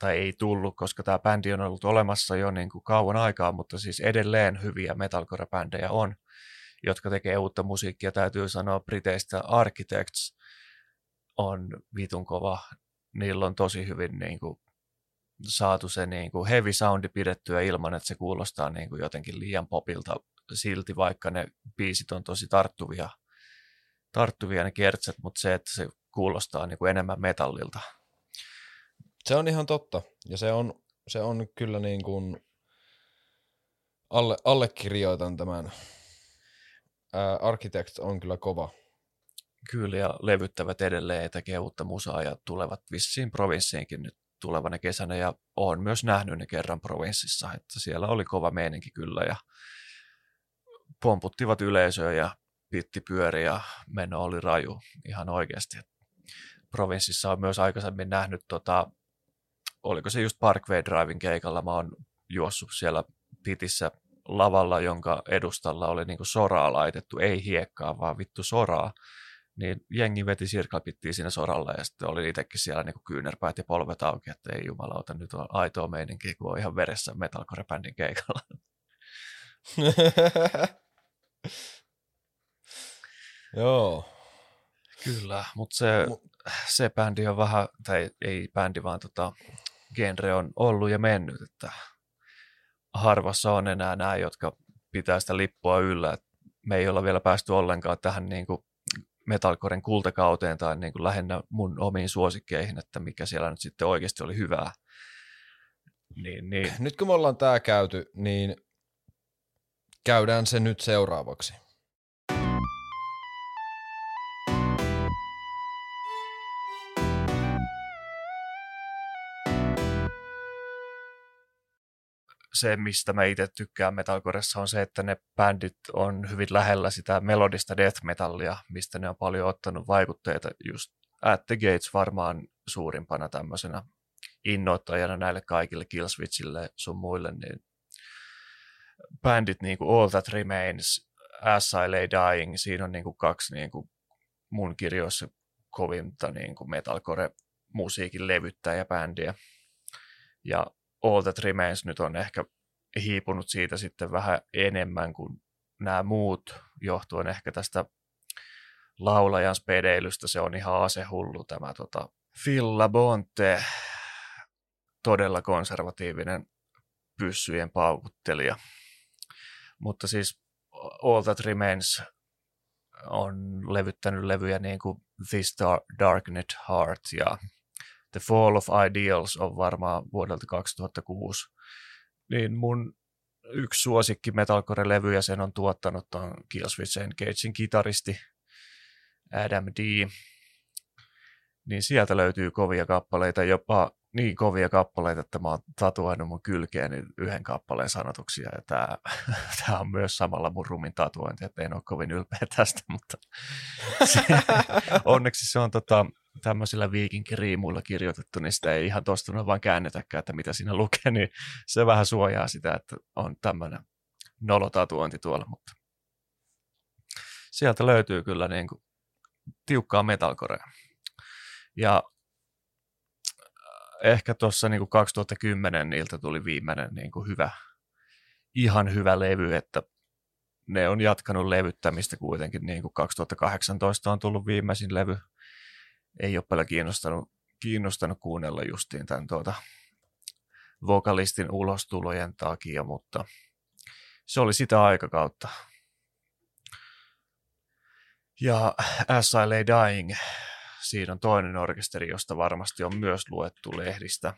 tai ei tullut, koska tämä bändi on ollut olemassa jo niin kuin kauan aikaa, mutta siis edelleen hyviä metalcore-bändejä on, jotka tekee uutta musiikkia. Täytyy sanoa Briteistä Architects on vitun kova. Niillä on tosi hyvin niin kuin, saatu se niin kuin heavy soundi pidettyä ilman, että se kuulostaa niin kuin jotenkin liian popilta silti, vaikka ne biisit on tosi tarttuvia, tarttuvia ne kertset, mutta se, että se kuulostaa niin kuin enemmän metallilta. Se on ihan totta. Ja se on, se on kyllä niin kuin, alle, allekirjoitan tämän. Ää, on kyllä kova. Kyllä, ja levyttävät edelleen ja tekee uutta musaa ja tulevat vissiin provinssiinkin nyt tulevana kesänä ja olen myös nähnyt ne kerran provinssissa, että siellä oli kova meininki kyllä ja pomputtivat yleisöä ja pitti pyöri ja meno oli raju ihan oikeasti. Provinssissa on myös aikaisemmin nähnyt, tota, oliko se just Parkway Driving keikalla, mä oon juossut siellä pitissä lavalla, jonka edustalla oli niinku soraa laitettu, ei hiekkaa, vaan vittu soraa. Niin jengi veti sirkalpittiin siinä soralla ja sitten oli itsekin siellä niinku kyynärpäät ja polvet auki, että ei jumalauta, nyt on aitoa meininki, kun on ihan veressä metalcore-bändin keikalla. (laughs) Joo. Kyllä, mutta se, se bändi on vähän, tai ei bändi, vaan tota, genre on ollut ja mennyt, että harvassa on enää nämä, jotka pitää sitä lippua yllä. Et me ei olla vielä päästy ollenkaan tähän niin kuin metalcoren kultakauteen tai niin kuin lähinnä mun omiin suosikkeihin, että mikä siellä nyt sitten oikeasti oli hyvää. Niin, niin. Nyt kun me ollaan tämä käyty, niin käydään se nyt seuraavaksi. Se, mistä mä itse tykkään metalcoressa, on se, että ne bändit on hyvin lähellä sitä melodista death metallia, mistä ne on paljon ottanut vaikutteita. Just At the Gates varmaan suurimpana tämmöisenä innoittajana näille kaikille Killswitchille sun muille, niin bändit niin kuin All That Remains, As I Lay Dying, siinä on niin kuin kaksi niin kuin mun kirjoissa kovinta niin kuin metalcore-musiikin levyttäjäbändiä. Ja All That Remains nyt on ehkä hiipunut siitä sitten vähän enemmän kuin nämä muut, johtuen ehkä tästä laulajan spedeilystä. Se on ihan asehullu tämä tota, Phil Labonte, todella konservatiivinen pyssyjen paukuttelija. Mutta siis All That Remains on levyttänyt levyjä niin kuin This Darkened Heart ja The Fall of Ideals on varmaan vuodelta 2006. Niin mun yksi suosikki metalcore-levy ja sen on tuottanut on Killswitch Engagein kitaristi Adam D. Niin sieltä löytyy kovia kappaleita, jopa niin kovia kappaleita, että mä oon tatuoinut mun kylkeeni yhden kappaleen sanotuksia. Ja tää, (laughs) tää on myös samalla mun rumin tatuointi, että en ole kovin ylpeä tästä, mutta se, (laughs) onneksi se on tota, tämmöisillä viikinkiriimuilla kirjoitettu, niin sitä ei ihan tuosta vaan käännetäkään, että mitä siinä lukee, niin se vähän suojaa sitä, että on tämmöinen nolotatuointi tuolla, mutta sieltä löytyy kyllä niin kuin tiukkaa metalcorea. Ja ehkä tuossa niin 2010 niiltä tuli viimeinen niin kuin hyvä, ihan hyvä levy, että ne on jatkanut levyttämistä kuitenkin, niin kuin 2018 on tullut viimeisin levy. Ei ole paljon kiinnostanut, kiinnostanut kuunnella justiin tämän tuota, vokalistin ulostulojen takia, mutta se oli sitä aikakautta. Ja As I Lay Dying siinä on toinen orkesteri, josta varmasti on myös luettu lehdistä.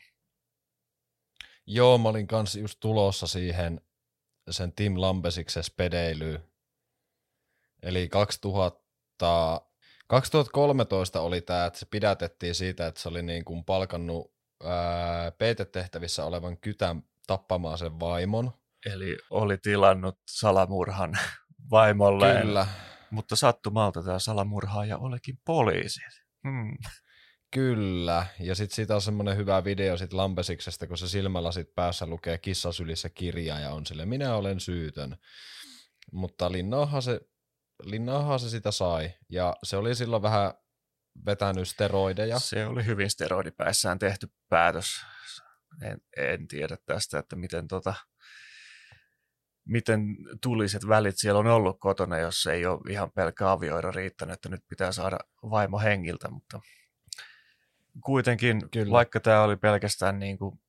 Joo, mä olin kanssa just tulossa siihen sen Tim Lambesiksen spedeilyyn. Eli 2000, 2013 oli tämä, että se pidätettiin siitä, että se oli niin kuin palkannut ää, peitetehtävissä olevan kytän tappamaan sen vaimon. Eli oli tilannut salamurhan (laughs) vaimolle. Kyllä. Mutta sattumalta tämä salamurhaaja olikin poliisi. Hmm. Kyllä, ja sitten siitä on semmoinen hyvä video sit Lampesiksestä, kun se silmällä sit päässä lukee kissasylissä kirja ja on sille minä olen syytön. Mutta Linnahan se, Linnahan se sitä sai, ja se oli silloin vähän vetänyt steroideja. Se oli hyvin steroidipäissään tehty päätös. En, en tiedä tästä, että miten tota, miten tuliset välit siellä on ollut kotona, jos ei ole ihan pelkkä avioida riittänyt, että nyt pitää saada vaimo hengiltä, mutta kuitenkin, Kyllä. vaikka tämä oli pelkästään niin kuin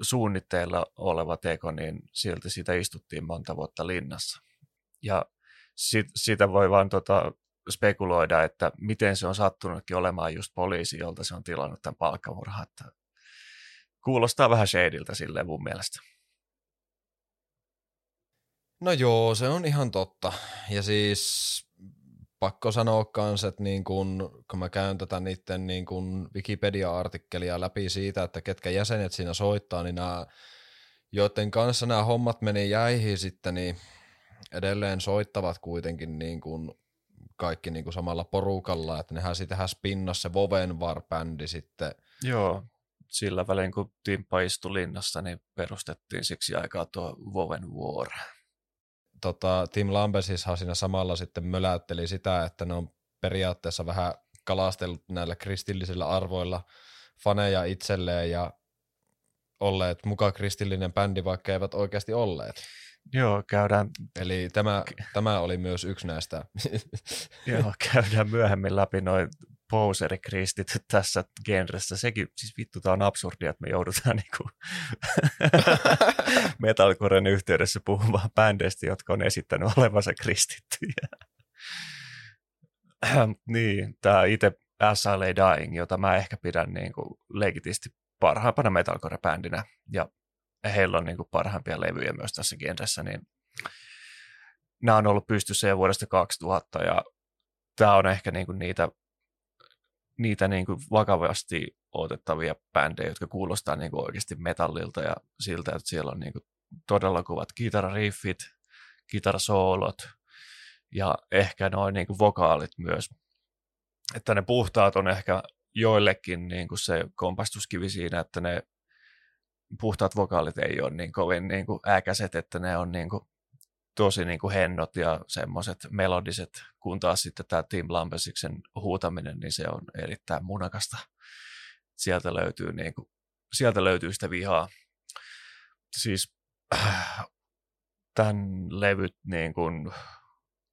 suunnitteilla oleva teko, niin silti sitä istuttiin monta vuotta linnassa. Ja sit, sitä voi vaan tota, spekuloida, että miten se on sattunutkin olemaan just poliisi, jolta se on tilannut tämän palkkamurhan. Kuulostaa vähän shadiltä silleen mun mielestä. No joo, se on ihan totta. Ja siis pakko sanoa kans, että niin kun, kun mä käyn tätä niiden niin kun Wikipedia-artikkelia läpi siitä, että ketkä jäsenet siinä soittaa, niin nämä, joiden kanssa nämä hommat meni jäihin sitten, niin edelleen soittavat kuitenkin niin kuin kaikki niin kuin samalla porukalla, että nehän sitähän spinnasi se Voven War-bändi sitten. Joo, sillä välin kun Timppa istui linnassa, niin perustettiin siksi aikaa tuo Voven War. Tota, Tim Lambesishan siinä samalla sitten möläytteli sitä, että ne on periaatteessa vähän kalastellut näillä kristillisillä arvoilla faneja itselleen ja olleet mukaan kristillinen bändi, vaikka eivät oikeasti olleet. Joo, käydään... Eli tämä, tämä oli myös yksi näistä. (laughs) Joo, käydään myöhemmin läpi noin poserikristit tässä genressä. Sekin, siis vittu, tämä on absurdia, että me joudutaan niinku (laughs) metalcoren yhteydessä puhumaan bändeistä, jotka on esittänyt olevansa kristittyjä. (clears throat) niin, tämä itse SLA Dying, jota mä ehkä pidän niinku legitisti parhaimpana metalcore-bändinä, ja heillä on niin kuin parhaimpia levyjä myös tässä genressä, niin nämä on ollut pystyssä jo vuodesta 2000 ja tämä on ehkä niin kuin niitä, niitä niin kuin vakavasti otettavia bändejä, jotka kuulostaa niin kuin oikeasti metallilta ja siltä, että siellä on niin kuin todella kovat kitarariffit, kitarasoolot ja ehkä noin niin vokaalit myös. Että ne puhtaat on ehkä joillekin niin kuin se kompastuskivi siinä, että ne puhtaat vokaalit ei ole niin kovin niin kuin äkäiset, että ne on niin kuin tosi niin kuin hennot ja semmoiset melodiset, kun taas sitten tämä Tim Lambesiksen huutaminen, niin se on erittäin munakasta. Sieltä löytyy, niin kuin, sieltä löytyy sitä vihaa. Siis (clears throat) tämän levyt niin kuin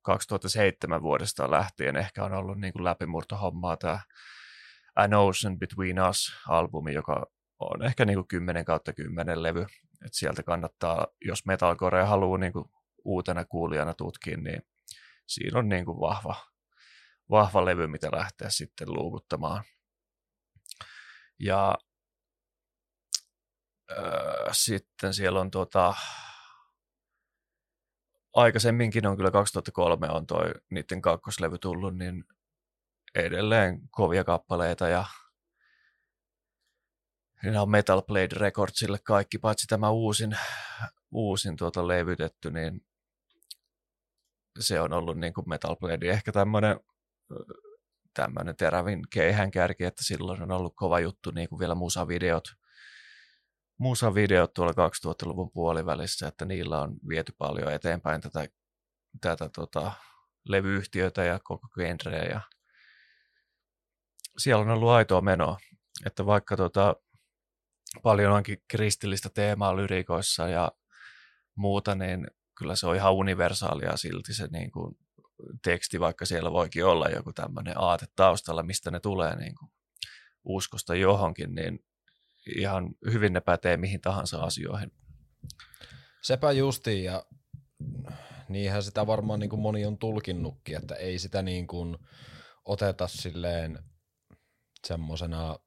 2007 vuodesta lähtien ehkä on ollut niin kuin läpimurtohommaa tämä An Ocean Between Us-albumi, joka on ehkä niin kuin 10 kautta 10 levy. Et sieltä kannattaa, jos metalcore haluaa niin kuin uutena kuulijana tutkia, niin siinä on niin kuin vahva, vahva levy, mitä lähteä sitten luukuttamaan. Ja äh, sitten siellä on tuota, aikaisemminkin on kyllä 2003 on toi niiden kakkoslevy tullut, niin edelleen kovia kappaleita ja Siinä on Metal Blade Recordsille kaikki, paitsi tämä uusin, uusin tuota levytetty, niin se on ollut niin kuin Metal Blade ehkä tämmöinen tämmöinen terävin keihän kärki, että silloin on ollut kova juttu niin kuin vielä musavideot, musavideot tuolla 2000-luvun puolivälissä, että niillä on viety paljon eteenpäin tätä, tätä tota, levyyhtiötä ja koko genreä ja siellä on ollut aitoa menoa, että vaikka tota, paljon onkin kristillistä teemaa lyrikoissa ja muuta, niin kyllä se on ihan universaalia silti se niin kuin teksti, vaikka siellä voikin olla joku tämmöinen aate taustalla, mistä ne tulee niin kuin uskosta johonkin, niin ihan hyvin ne pätee mihin tahansa asioihin. Sepä justiin, ja niinhän sitä varmaan niin kuin moni on tulkinnutkin, että ei sitä niin kuin oteta silleen semmoisena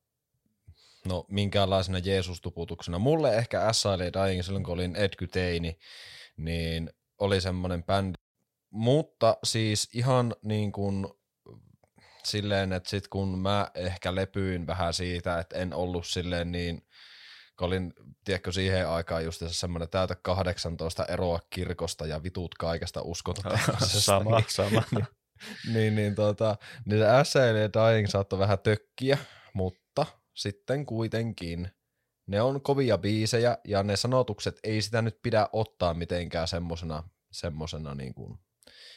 no minkäänlaisena Jeesus-tuputuksena. Mulle ehkä S.I.L. Dying silloin, kun olin Edgy Teini, niin oli semmoinen bändi. Mutta siis ihan niin kuin silleen, että sit kun mä ehkä lepyin vähän siitä, että en ollut silleen niin, kun olin, tiedätkö, siihen aikaan just semmoinen täytä 18 eroa kirkosta ja vitut kaikesta uskontoteollisesta. (laughs) sama, niin, sama. (laughs) niin, niin, tota, niin se S.A.L. Dying saattoi vähän tökkiä, mutta sitten kuitenkin ne on kovia biisejä ja ne sanotukset ei sitä nyt pidä ottaa mitenkään semmosena, semmosena niin kuin,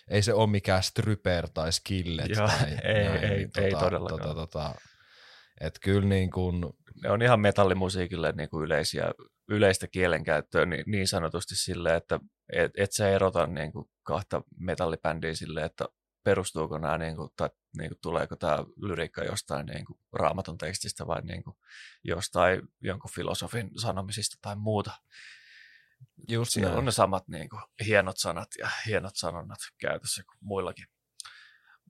ei se ole mikään stryper tai skillet. Joo, tai (laughs) ei, näin, ei, niin, ei tota, todellakaan. Tota, tota, et kyllä niin kuin, Ne on ihan metallimusiikille niin kuin yleisiä, yleistä kielenkäyttöä niin, niin sanotusti sille, että et, et sä erota niin kuin kahta metallibändiä sille, että perustuuko nämä, niin kuin, tai niin kuin, tuleeko tämä lyriikka jostain niin kuin, raamatun tekstistä vai niin kuin, jostain jonkun filosofin sanomisista tai muuta. just Siellä näin. on ne samat niin kuin, hienot sanat ja hienot sanonnat käytössä kuin muillakin.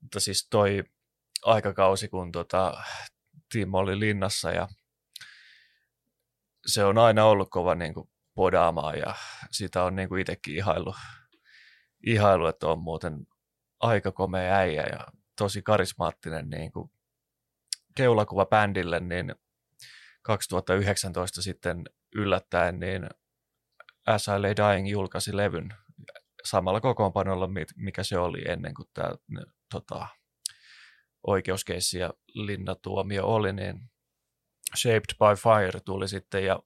Mutta siis toi aikakausi, kun tota, Timo oli linnassa ja se on aina ollut kova niin kuin, podaamaan ja sitä on niin kuin itsekin ihailu, ihailu, että on muuten aika komea äijä ja tosi karismaattinen niin kuin keulakuva bändille, niin 2019 sitten yllättäen niin Lay Dying julkaisi levyn samalla kokoonpanolla, mikä se oli ennen kuin tämä tota, oikeuskeissi ja linnatuomio oli, niin Shaped by Fire tuli sitten ja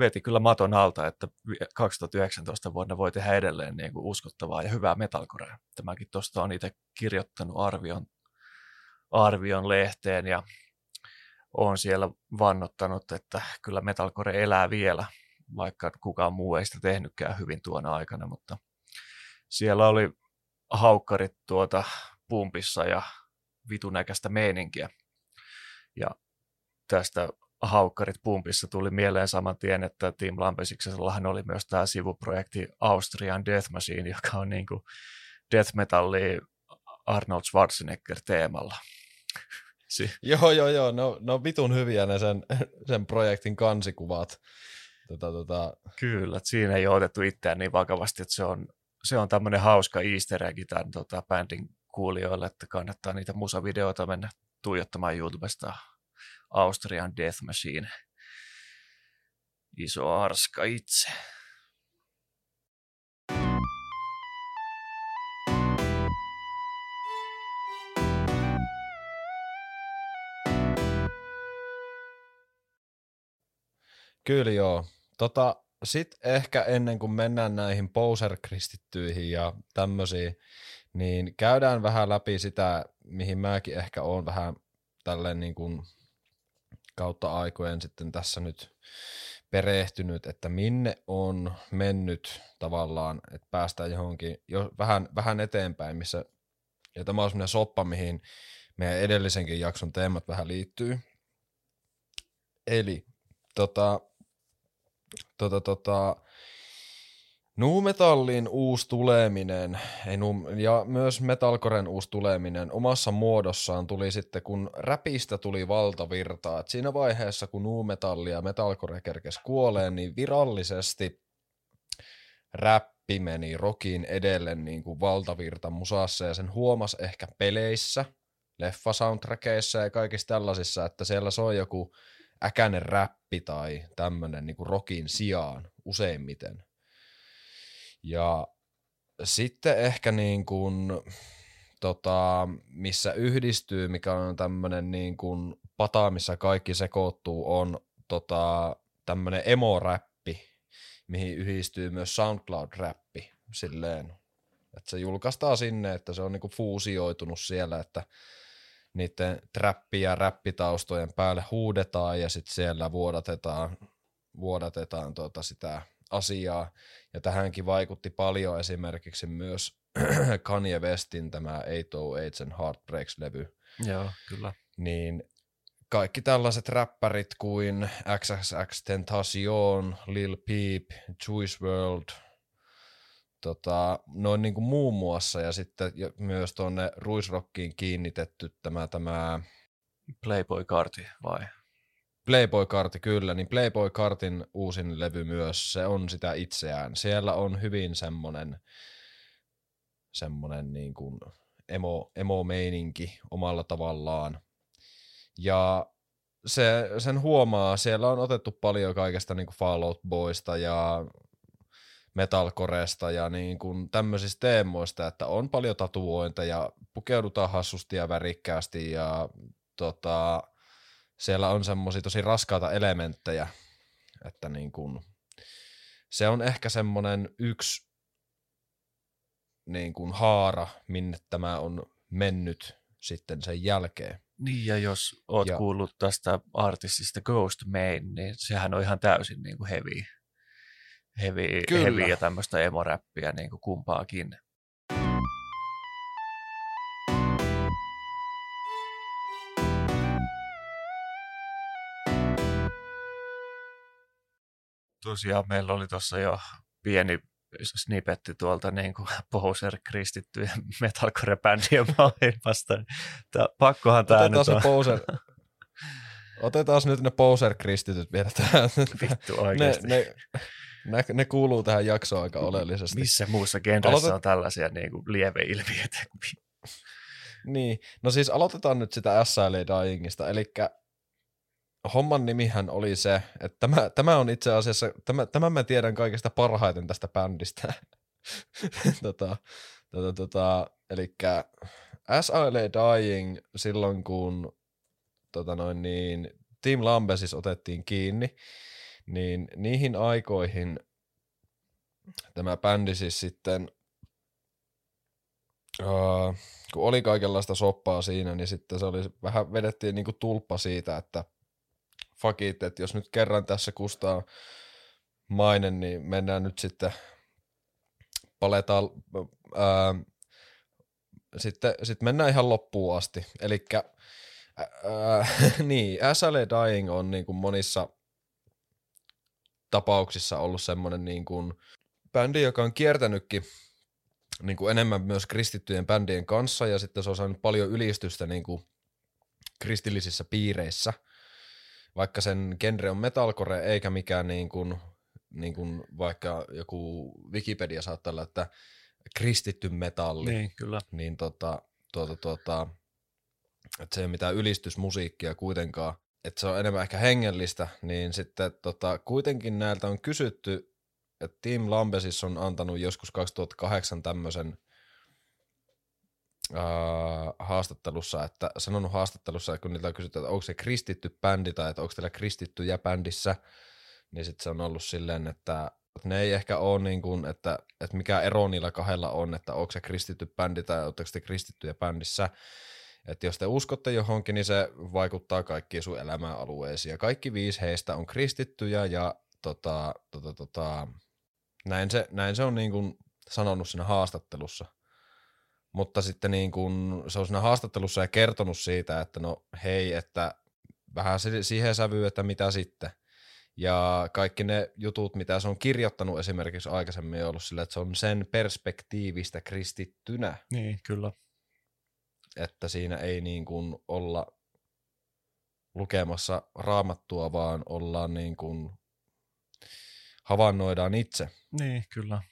veti kyllä maton alta, että 2019 vuonna voi tehdä edelleen niin kuin uskottavaa ja hyvää metalcorea. Tämäkin tuosta on itse kirjoittanut arvion, arvion lehteen ja on siellä vannottanut, että kyllä metalcore elää vielä, vaikka kukaan muu ei sitä tehnytkään hyvin tuona aikana, mutta siellä oli haukkarit tuota pumpissa ja vitunäkästä meininkiä. Ja tästä haukkarit pumpissa tuli mieleen saman tien, että Team Lampesiksellahan oli myös tämä sivuprojekti Austrian Death Machine, joka on niin kuin death metalli Arnold Schwarzenegger teemalla. si- joo, joo, joo, no, no vitun hyviä ne sen, sen projektin kansikuvat. Tota, tota... Kyllä, että siinä ei ole otettu itseään niin vakavasti, että se on, se on tämmöinen hauska easter egg tämän tota, bändin kuulijoille, että kannattaa niitä musavideoita mennä tuijottamaan YouTubesta Austrian Death Machine. Iso arska itse. Kyllä joo. Tota, Sitten ehkä ennen kuin mennään näihin poser-kristittyihin ja tämmöisiin, niin käydään vähän läpi sitä, mihin mäkin ehkä on vähän tälleen niin kuin kautta aikojen sitten tässä nyt perehtynyt, että minne on mennyt tavallaan, että päästään johonkin jo vähän, vähän eteenpäin, missä, ja tämä on sellainen soppa, mihin meidän edellisenkin jakson teemat vähän liittyy. Eli tota, tota, tota, Nuumetallin uusi tuleminen ei nu, ja myös metalcoren uusi tuleminen omassa muodossaan tuli sitten, kun räpistä tuli valtavirtaa. Et siinä vaiheessa, kun nuumetalli ja metalcore kerkes kuoleen, niin virallisesti räppi meni rokin edelle niin kuin valtavirta musassa ja sen huomas ehkä peleissä, leffasoundtrackeissa ja kaikissa tällaisissa, että siellä soi joku äkäinen räppi tai tämmöinen niin rokin sijaan useimmiten. Ja sitten ehkä niin kuin, tota, missä yhdistyy, mikä on tämmöinen niin kuin pata, missä kaikki sekoittuu, on tota, tämmöinen emo-räppi, mihin yhdistyy myös SoundCloud-räppi silleen. Että se julkaistaan sinne, että se on niinku fuusioitunut siellä, että niiden trappi- ja räppitaustojen päälle huudetaan ja sitten siellä vuodatetaan, vuodatetaan tuota sitä asiaa. Ja tähänkin vaikutti paljon esimerkiksi myös (clears throat) Kanye Westin tämä 808 and Heartbreaks-levy. Joo, kyllä. Niin kaikki tällaiset räppärit kuin XXX Tentacion, Lil Peep, Juice WRLD, tota, noin niin kuin muun muassa, ja sitten myös tuonne Ruisrockiin kiinnitetty tämä, tämä Playboy Karti vai? Playboy Karti kyllä, niin Playboy Kartin uusin levy myös, se on sitä itseään. Siellä on hyvin semmonen, semmonen niin kuin emo, emo-meininki omalla tavallaan. Ja se, sen huomaa, siellä on otettu paljon kaikesta niin kuin Fallout Boysta ja metalcoresta ja niin kuin tämmöisistä teemoista, että on paljon tatuointeja, pukeudutaan hassusti ja värikkäästi ja tota, siellä on semmoisia tosi raskaita elementtejä, että niin kuin, se on ehkä semmoinen yksi niin kuin haara, minne tämä on mennyt sitten sen jälkeen. Niin, ja jos oot ja. kuullut tästä artistista Ghost Main, niin sehän on ihan täysin niin kuin heavy, heavy, heavy ja tämmöistä emoräppiä niin kuin kumpaakin. Tosiaan meillä oli tuossa jo pieni snipetti tuolta niin kuin poser kristittyjen metalcore-bändien maailmasta. Tää, pakkohan tämä nyt on. Poser, otetaan nyt ne poser-kristityt vielä tähän. Vittu oikeasti. Ne, ne, ne, ne kuuluu tähän jaksoon aika oleellisesti. Missä muussa genressä Aloitet... on tällaisia niin kuin lieveilmiöitä? niin, no siis aloitetaan nyt sitä SLA Dyingista, eli homman nimihän oli se, että tämä, tämä on itse asiassa, tämä, tämän mä tiedän kaikesta parhaiten tästä bändistä. (laughs) tota, tota, tota, eli SLA Dying silloin, kun tota noin niin, Team Lambesis otettiin kiinni, niin niihin aikoihin tämä bändi siis sitten, uh, kun oli kaikenlaista soppaa siinä, niin sitten se oli, vähän vedettiin niinku tulppa siitä, että fuck it, että jos nyt kerran tässä kustaa mainen, niin mennään nyt sitten paletaan, ää, sitten, sitten mennään ihan loppuun asti. Eli (laughs) niin, SLA Dying on niin kuin monissa tapauksissa ollut semmoinen niin kuin bändi, joka on kiertänytkin niin kuin enemmän myös kristittyjen bändien kanssa ja sitten se on saanut paljon ylistystä niin kuin kristillisissä piireissä, vaikka sen genre on metalcore eikä mikään niin kuin, niin kuin vaikka joku Wikipedia saattaa olla, että kristitty metalli. Niin, kyllä. Niin tota, tuota, tuota, että se ei ole mitään ylistysmusiikkia kuitenkaan, että se on enemmän ehkä hengellistä, niin sitten tota, kuitenkin näiltä on kysytty, että Team Lambesis on antanut joskus 2008 tämmöisen äh, haastattelussa, että sanonut haastattelussa, kun niiltä on kysytty, että onko se kristitty bändi tai että onko teillä kristittyjä bändissä, niin sitten se on ollut silleen, että ne ei ehkä ole niin kuin, että, että mikä ero niillä kahdella on, että onko se kristitty bändi tai oletteko te kristittyjä bändissä, että jos te uskotte johonkin, niin se vaikuttaa kaikkiin sun elämäalueisiin. Ja kaikki viisi heistä on kristittyjä ja tota, tota, tota, näin, se, näin se on niin kuin sanonut siinä haastattelussa. Mutta sitten niin kuin se on siinä haastattelussa ja kertonut siitä, että no hei, että vähän siihen sävyyn, että mitä sitten. Ja kaikki ne jutut, mitä se on kirjoittanut esimerkiksi aikaisemmin, on ollut sillä, että se on sen perspektiivistä kristittynä. Niin, kyllä että siinä ei niin kuin olla lukemassa raamattua, vaan ollaan niin kuin havainnoidaan itse. Niin, kyllä.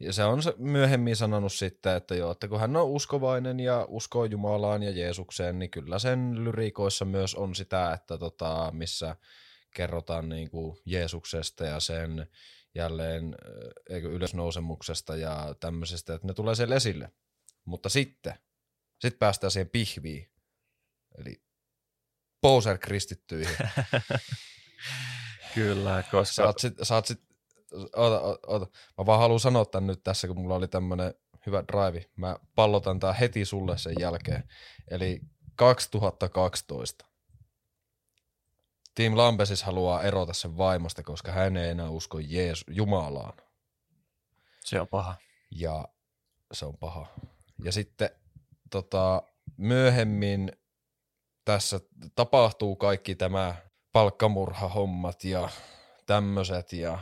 Ja se on myöhemmin sanonut sitten, että joo, että kun hän on uskovainen ja uskoo Jumalaan ja Jeesukseen, niin kyllä sen lyriikoissa myös on sitä, että tota, missä kerrotaan niin kuin Jeesuksesta ja sen jälleen eikö, ylösnousemuksesta ja tämmöisestä, että ne tulee siellä esille. Mutta sitten, sitten päästään siihen pihviin, eli poser kristittyihin. (laughs) Kyllä, koska... Sä oot sit, sä oot sit, oota, oota, oota. Mä vaan haluan sanoa tän nyt tässä, kun mulla oli tämmönen hyvä drive. Mä pallotan tää heti sulle sen jälkeen. Eli 2012. Team Lambesis haluaa erota sen vaimosta, koska hän ei enää usko Jeesu, Jumalaan. Se on paha. Ja se on paha. Ja sitten tota, myöhemmin tässä tapahtuu kaikki tämä palkkamurhahommat ja tämmöiset ja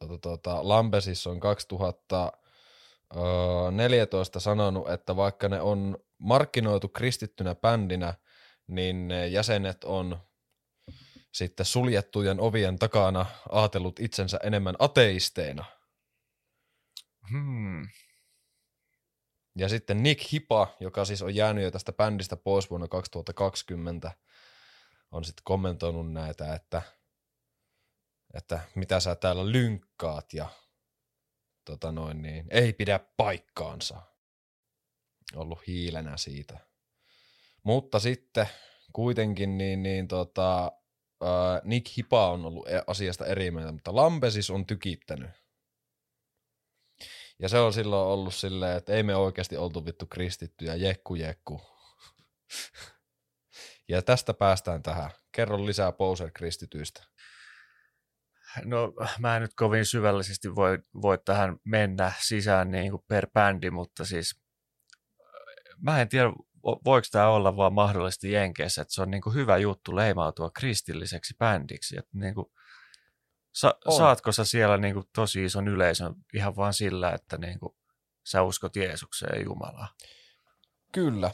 tota, tota, Lambesis on 2014 sanonut, että vaikka ne on markkinoitu kristittynä bändinä, niin ne jäsenet on sitten suljettujen ovien takana ajatellut itsensä enemmän ateisteina. Hmm. Ja sitten Nick Hipa, joka siis on jäänyt jo tästä bändistä pois vuonna 2020, on sitten kommentoinut näitä, että, että mitä sä täällä lynkkaat ja tota noin, niin, ei pidä paikkaansa. Ollut hiilenä siitä. Mutta sitten kuitenkin niin, niin tota, Nick Hipa on ollut e-, asiasta eri mieltä, mutta Lambesis on tykittänyt ja se on silloin ollut silleen, että ei me oikeasti oltu vittu kristittyjä, jekku jekku. (laughs) ja tästä päästään tähän. Kerro lisää Poser-kristityistä. No mä en nyt kovin syvällisesti voi, voi tähän mennä sisään niin kuin per bändi, mutta siis mä en tiedä, voiko tämä olla vaan mahdollisesti Jenkeissä, että se on niin kuin hyvä juttu leimautua kristilliseksi bändiksi. Että niin kuin, Sa- saatko sä siellä niin kuin tosi ison yleisön ihan vaan sillä, että niin kuin sä uskot Jeesukseen ja Jumalaa? Kyllä,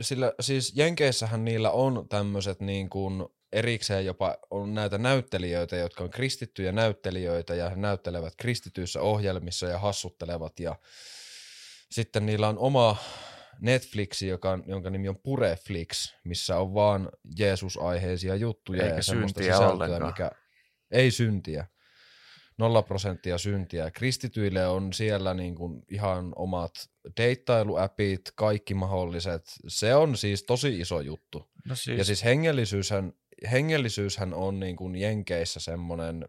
sillä siis Jenkeissähän niillä on tämmöiset niin kuin erikseen jopa on näitä näyttelijöitä, jotka on kristittyjä näyttelijöitä ja he näyttelevät kristityissä ohjelmissa ja hassuttelevat ja sitten niillä on oma Netflixi, joka, jonka nimi on Pureflix, missä on vaan Jeesus-aiheisia juttuja Eikä ja semmoista syntiä sisältöä, ollenkaan. mikä ei syntiä. Nolla prosenttia syntiä. Kristityille on siellä niin kuin ihan omat deittailuäpit, kaikki mahdolliset. Se on siis tosi iso juttu. No siis, Ja siis hengellisyyshän, hengellisyyshän on niin kuin Jenkeissä semmoinen,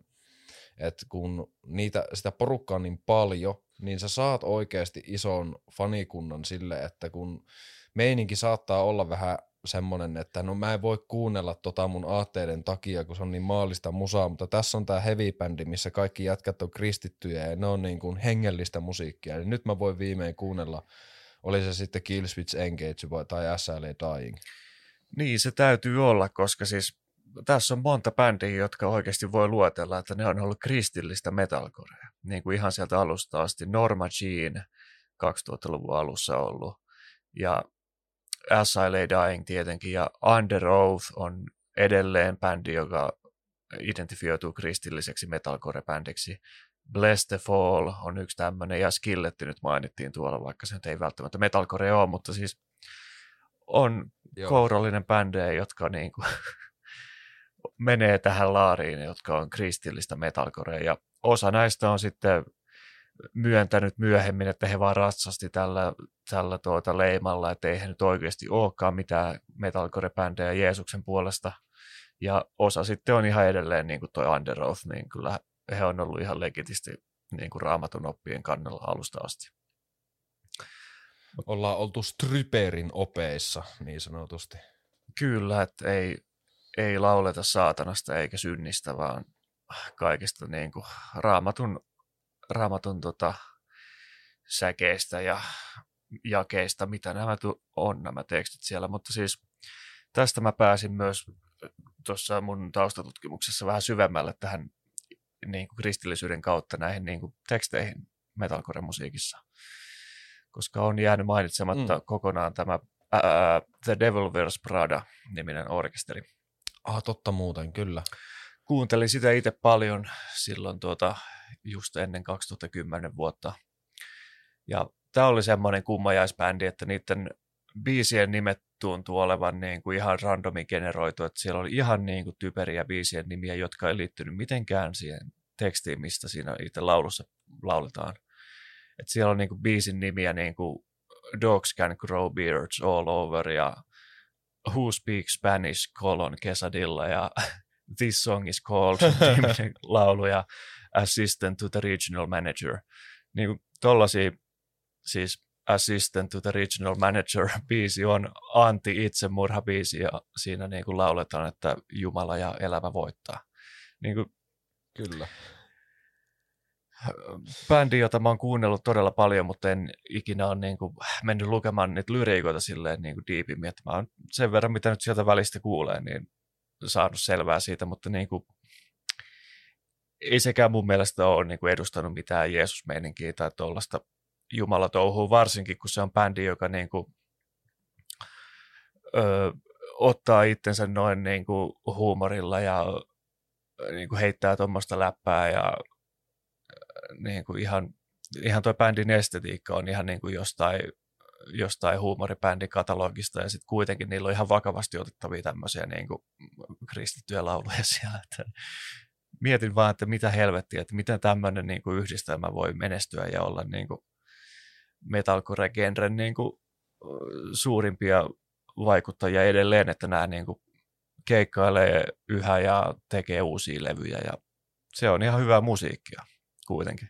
että kun niitä, sitä porukkaa on niin paljon, niin sä saat oikeasti ison fanikunnan sille, että kun meininki saattaa olla vähän semmoinen, että no mä en voi kuunnella tota mun aatteiden takia, kun se on niin maallista musaa, mutta tässä on tää heavy-bändi, missä kaikki jätkät on kristittyjä ja ne on niin kuin hengellistä musiikkia, niin nyt mä voin viimein kuunnella, oli se sitten Killswitch Engage tai SLA Dying. Niin, se täytyy olla, koska siis tässä on monta bändiä, jotka oikeasti voi luotella, että ne on ollut kristillistä metalcorea. Niin kuin ihan sieltä alusta asti. Norma Jean 2000-luvun alussa ollut. Ja S.I.L.A. Dying tietenkin. Ja Under Oath on edelleen bändi, joka identifioituu kristilliseksi metalcore-bändiksi. Bless the Fall on yksi tämmöinen, ja Skilletti nyt mainittiin tuolla, vaikka se nyt ei välttämättä metalcore ole, mutta siis on Joo. kourallinen bändejä, jotka niin kuin (laughs) menee tähän laariin, jotka on kristillistä metalcorea. Ja osa näistä on sitten myöntänyt myöhemmin, että he vaan ratsasti tällä, tällä tuota leimalla, että ei he nyt oikeasti olekaan mitään metalcore-bändejä Jeesuksen puolesta. Ja osa sitten on ihan edelleen, niin kuin toi Under Oath, niin kyllä he on ollut ihan legitisti niin kuin raamatun oppien kannalla alusta asti. Ollaan oltu stryperin opeissa, niin sanotusti. Kyllä, että ei, ei lauleta saatanasta eikä synnistä, vaan kaikista niin kuin raamatun, raamatun tota, säkeistä ja jakeista, mitä nämä tu- on nämä tekstit siellä. Mutta siis tästä mä pääsin myös tuossa mun taustatutkimuksessa vähän syvemmälle tähän niin kuin kristillisyyden kautta näihin niin kuin teksteihin metalcore-musiikissa. Koska on jäänyt mainitsematta mm. kokonaan tämä ää, The Devil Wears Prada-niminen orkesteri. Ah, totta muuten, kyllä. Kuuntelin sitä itse paljon silloin tuota, just ennen 2010 vuotta. Ja tämä oli semmoinen kummajaisbändi, että niiden biisien nimet tuntuu olevan niin kuin ihan randomi generoitu, että siellä oli ihan niin kuin typeriä biisien nimiä, jotka ei liittynyt mitenkään siihen tekstiin, mistä siinä itse laulussa lauletaan. Et siellä on niin kuin biisin nimiä niin kuin Dogs Can Grow Beards All Over ja Who Speaks Spanish, colon Quesadilla ja (laughs) This Song is Called, (laughs) laulu ja Assistant to the Regional Manager. Niin kuin tollaisia, siis Assistant to the Regional Manager (laughs) biisi on anti-itsemurha biisi ja siinä niin kuin lauletaan, että Jumala ja elämä voittaa. Niin kuin Kyllä. Bändi, jota mä oon kuunnellut todella paljon, mutta en ikinä ole niin kuin mennyt lukemaan niitä lyriikoita silleen niin kuin diipimmin, että mä oon sen verran, mitä nyt sieltä välistä kuulee, niin saanut selvää siitä, mutta niin kuin, ei sekään mun mielestä ole niin kuin edustanut mitään Jeesus-meininkiä tai tuollaista jumalatouhua, varsinkin kun se on bändi, joka niin kuin, ö, ottaa itsensä noin niin kuin huumorilla ja niin kuin heittää tuommoista läppää ja niin kuin ihan, ihan toi bändin estetiikka on ihan niin kuin jostain, jostain huumoribändin katalogista ja sitten kuitenkin niillä on ihan vakavasti otettavia tämmöisiä niin kuin kristittyjä lauluja (laughs) siellä. Että mietin vaan, että mitä helvettiä, että miten tämmöinen niin kuin yhdistelmä voi menestyä ja olla niin kuin metalcore-genren niin kuin suurimpia vaikuttajia edelleen, että nämä niin kuin keikkailee yhä ja tekee uusia levyjä ja se on ihan hyvää musiikkia kuitenkin.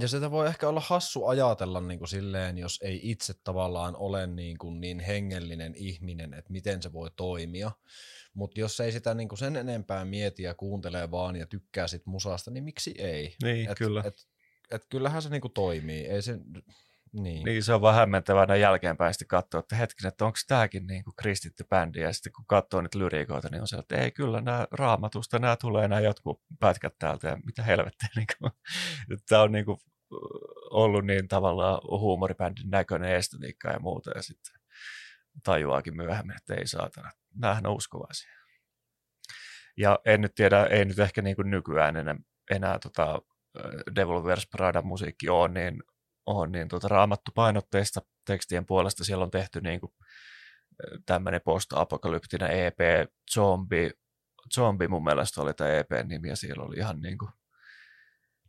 Ja sitä voi ehkä olla hassu ajatella niin kuin silleen, jos ei itse tavallaan ole niin, kuin niin hengellinen ihminen, että miten se voi toimia. Mutta jos ei sitä niin kuin sen enempää mieti ja kuuntelee vaan ja tykkää sit musasta, niin miksi ei? Niin, et, kyllä. Et, et kyllähän se niin kuin toimii. Ei se, niin. Niin se on vähän hämmentävää näin jälkeenpäin sitten katsoa, että hetken, että onko tämäkin niin kuin kristitty bändi, ja sitten kun katsoo niitä lyriikoita, niin on se, että ei kyllä nämä raamatusta, nämä tulee nämä jotkut pätkät täältä, ja mitä helvettiä. (laughs) Niin kuin, tämä on niin kuin ollut niin tavallaan huumoribändin näköinen estetiikka ja muuta, ja sitten tajuaakin myöhemmin, että ei saatana, näähän on uskovaisia. Ja en nyt tiedä, ei nyt ehkä niin kuin nykyään enää, enää tota Devil Wears Prada musiikki on niin, on niin tota raamattu painotteista tekstien puolesta. Siellä on tehty niin kuin tämmöinen post-apokalyptinen EP, Zombie, Zombie mun mielestä oli tämä EP-nimi ja siellä oli ihan niin kuin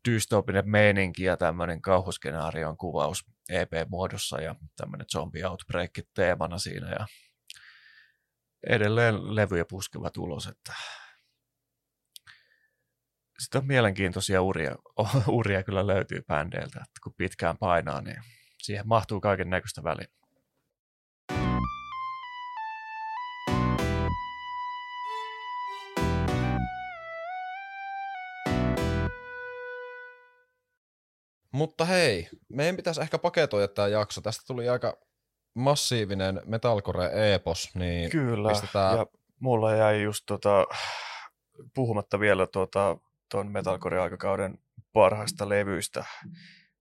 dystopinen meininki ja tämmöinen kauhuskenaarion kuvaus EP-muodossa ja tämmöinen zombie outbreak teemana siinä ja edelleen levyjä puskevat ulos, että sitten on mielenkiintoisia uria, (laughs) uria kyllä löytyy bändeiltä, että kun pitkään painaa, niin siihen mahtuu kaiken näköistä väliä. Mutta hei, meidän pitäisi ehkä paketoida tämä jakso. Tästä tuli aika massiivinen metalcore-epos, niin Kyllä, pistetään... ja mulla jäi just tota, puhumatta vielä tuota, tuon metalcore-aikakauden parhaista levyistä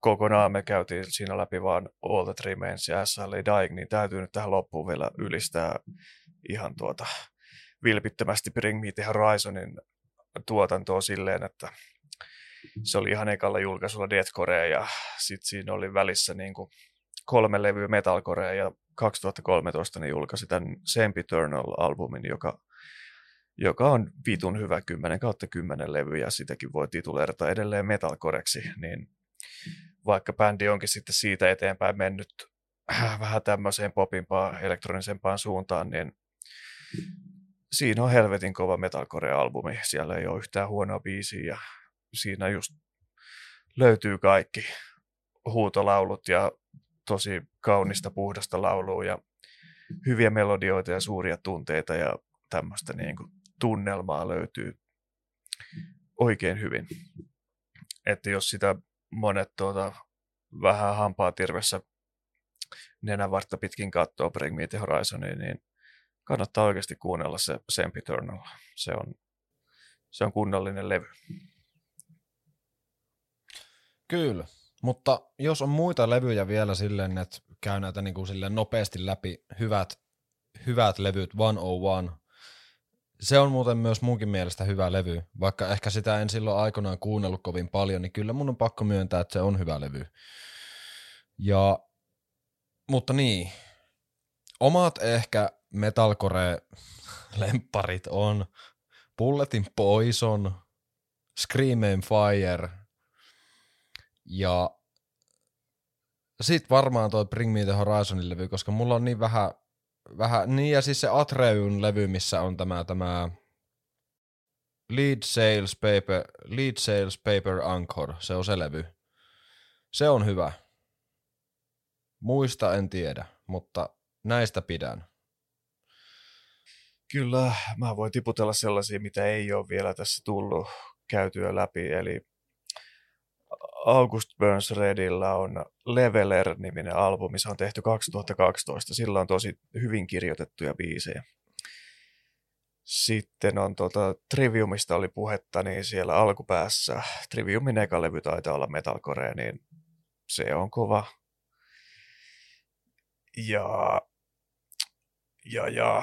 kokonaan. Me käytiin siinä läpi vaan All That Remains ja SL Dying, niin täytyy nyt tähän loppuun vielä ylistää ihan tuota vilpittömästi Bring Me The Horizonin tuotantoa silleen, että se oli ihan ekalla julkaisulla Deathcore ja sitten siinä oli välissä niin kuin kolme levyä metalcorea ja 2013 ne julkaisi tämän Sempiternal-albumin, joka, joka on vitun hyvä 10 kautta 10 levy ja sitäkin voi tituleerata edelleen metalcoreksi, niin vaikka bändi onkin sitten siitä eteenpäin mennyt vähän tämmöiseen popimpaan, elektronisempaan suuntaan, niin siinä on helvetin kova metalcore-albumi. Siellä ei ole yhtään huonoa biisiä ja siinä just löytyy kaikki huutolaulut ja tosi kaunista puhdasta laulua ja hyviä melodioita ja suuria tunteita ja tämmöistä niin kuin tunnelmaa löytyy oikein hyvin. Että jos sitä monet tuota, vähän hampaa tirvessä nenävartta pitkin kattoo Bring Me The niin kannattaa oikeasti kuunnella se Sempiternal. Se on, se on kunnollinen levy. Kyllä, mutta jos on muita levyjä vielä silleen, että käy näitä niin kuin silleen nopeasti läpi hyvät, hyvät levyt 101, se on muuten myös munkin mielestä hyvä levy, vaikka ehkä sitä en silloin aikoinaan kuunnellut kovin paljon, niin kyllä mun on pakko myöntää, että se on hyvä levy. Ja, mutta niin, omat ehkä metalcore-lempparit on Bulletin Poison, Scream and Fire – ja sit varmaan toi Bring Me The Horizonin levy, koska mulla on niin vähän, vähän niin ja siis se Atreun levy, missä on tämä, tämä Lead Sales Paper, Lead Sales Paper Anchor, se on se levy. Se on hyvä. Muista en tiedä, mutta näistä pidän. Kyllä, mä voin tiputella sellaisia, mitä ei ole vielä tässä tullut käytyä läpi, eli August Burns Redillä on Leveler-niminen albumi, se on tehty 2012. Sillä on tosi hyvin kirjoitettuja biisejä. Sitten on tota, Triviumista oli puhetta, niin siellä alkupäässä Triviumin eka levy taitaa olla metalcore, niin se on kova. Ja, ja, ja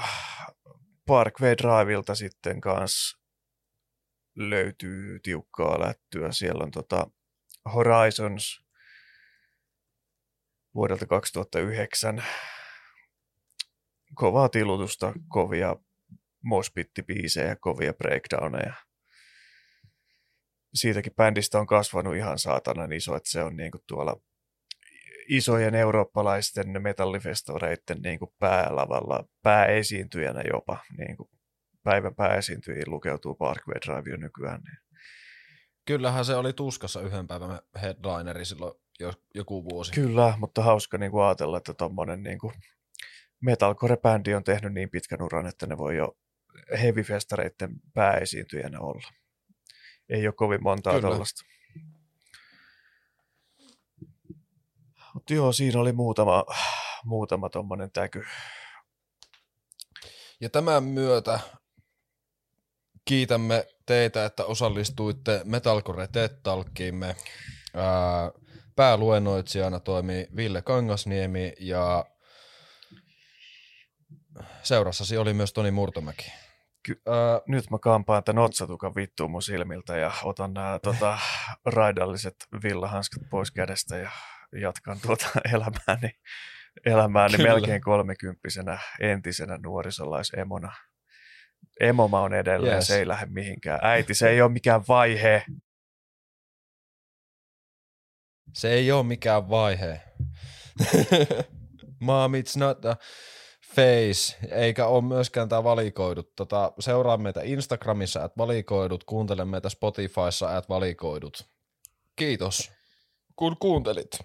Parkway Driveilta sitten kanssa löytyy tiukkaa lättyä. Siellä on tota Horizons vuodelta 2009. Kovaa tilutusta, kovia mospittipiisejä, kovia breakdowneja. Siitäkin bändistä on kasvanut ihan saatanan iso, että se on niinku tuolla isojen eurooppalaisten metallifestoreiden niinku päälavalla, pääesiintyjänä jopa. Niinku päivän pääesiintyjiin lukeutuu Parkway Drive nykyään. Niin Kyllähän se oli tuskassa yhden päivän headlineri silloin jo, joku vuosi. Kyllä, mutta hauska niin kuin ajatella, että tuommoinen niin metalcore-bändi on tehnyt niin pitkän uran, että ne voi jo heavy-festareiden pääesiintyjänä olla. Ei ole kovin montaa tällaista. Mutta joo, siinä oli muutama, muutama tuommoinen täky. Ja tämän myötä kiitämme teitä, että osallistuitte Metalcore TED-talkkiimme. pääluennoitsijana toimii Ville Kangasniemi ja seurassasi oli myös Toni Murtomäki. Ky- äh, nyt mä kampaan tämän otsatukan vittuun mun silmiltä ja otan nämä tota, raidalliset villahanskat pois kädestä ja jatkan tuota (laughs) elämääni, elämääni melkein kolmekymppisenä entisenä nuorisolaisemona. Emoma on edelleen yes. se ei lähde mihinkään. Äiti, se ei ole mikään vaihe. Se ei ole mikään vaihe. (laughs) Mom, it's not a face, eikä ole myöskään tämä valikoidut. Tota, seuraa meitä Instagramissa, että valikoidut, kuuntele meitä Spotifyssa, että valikoidut. Kiitos, kun kuuntelit.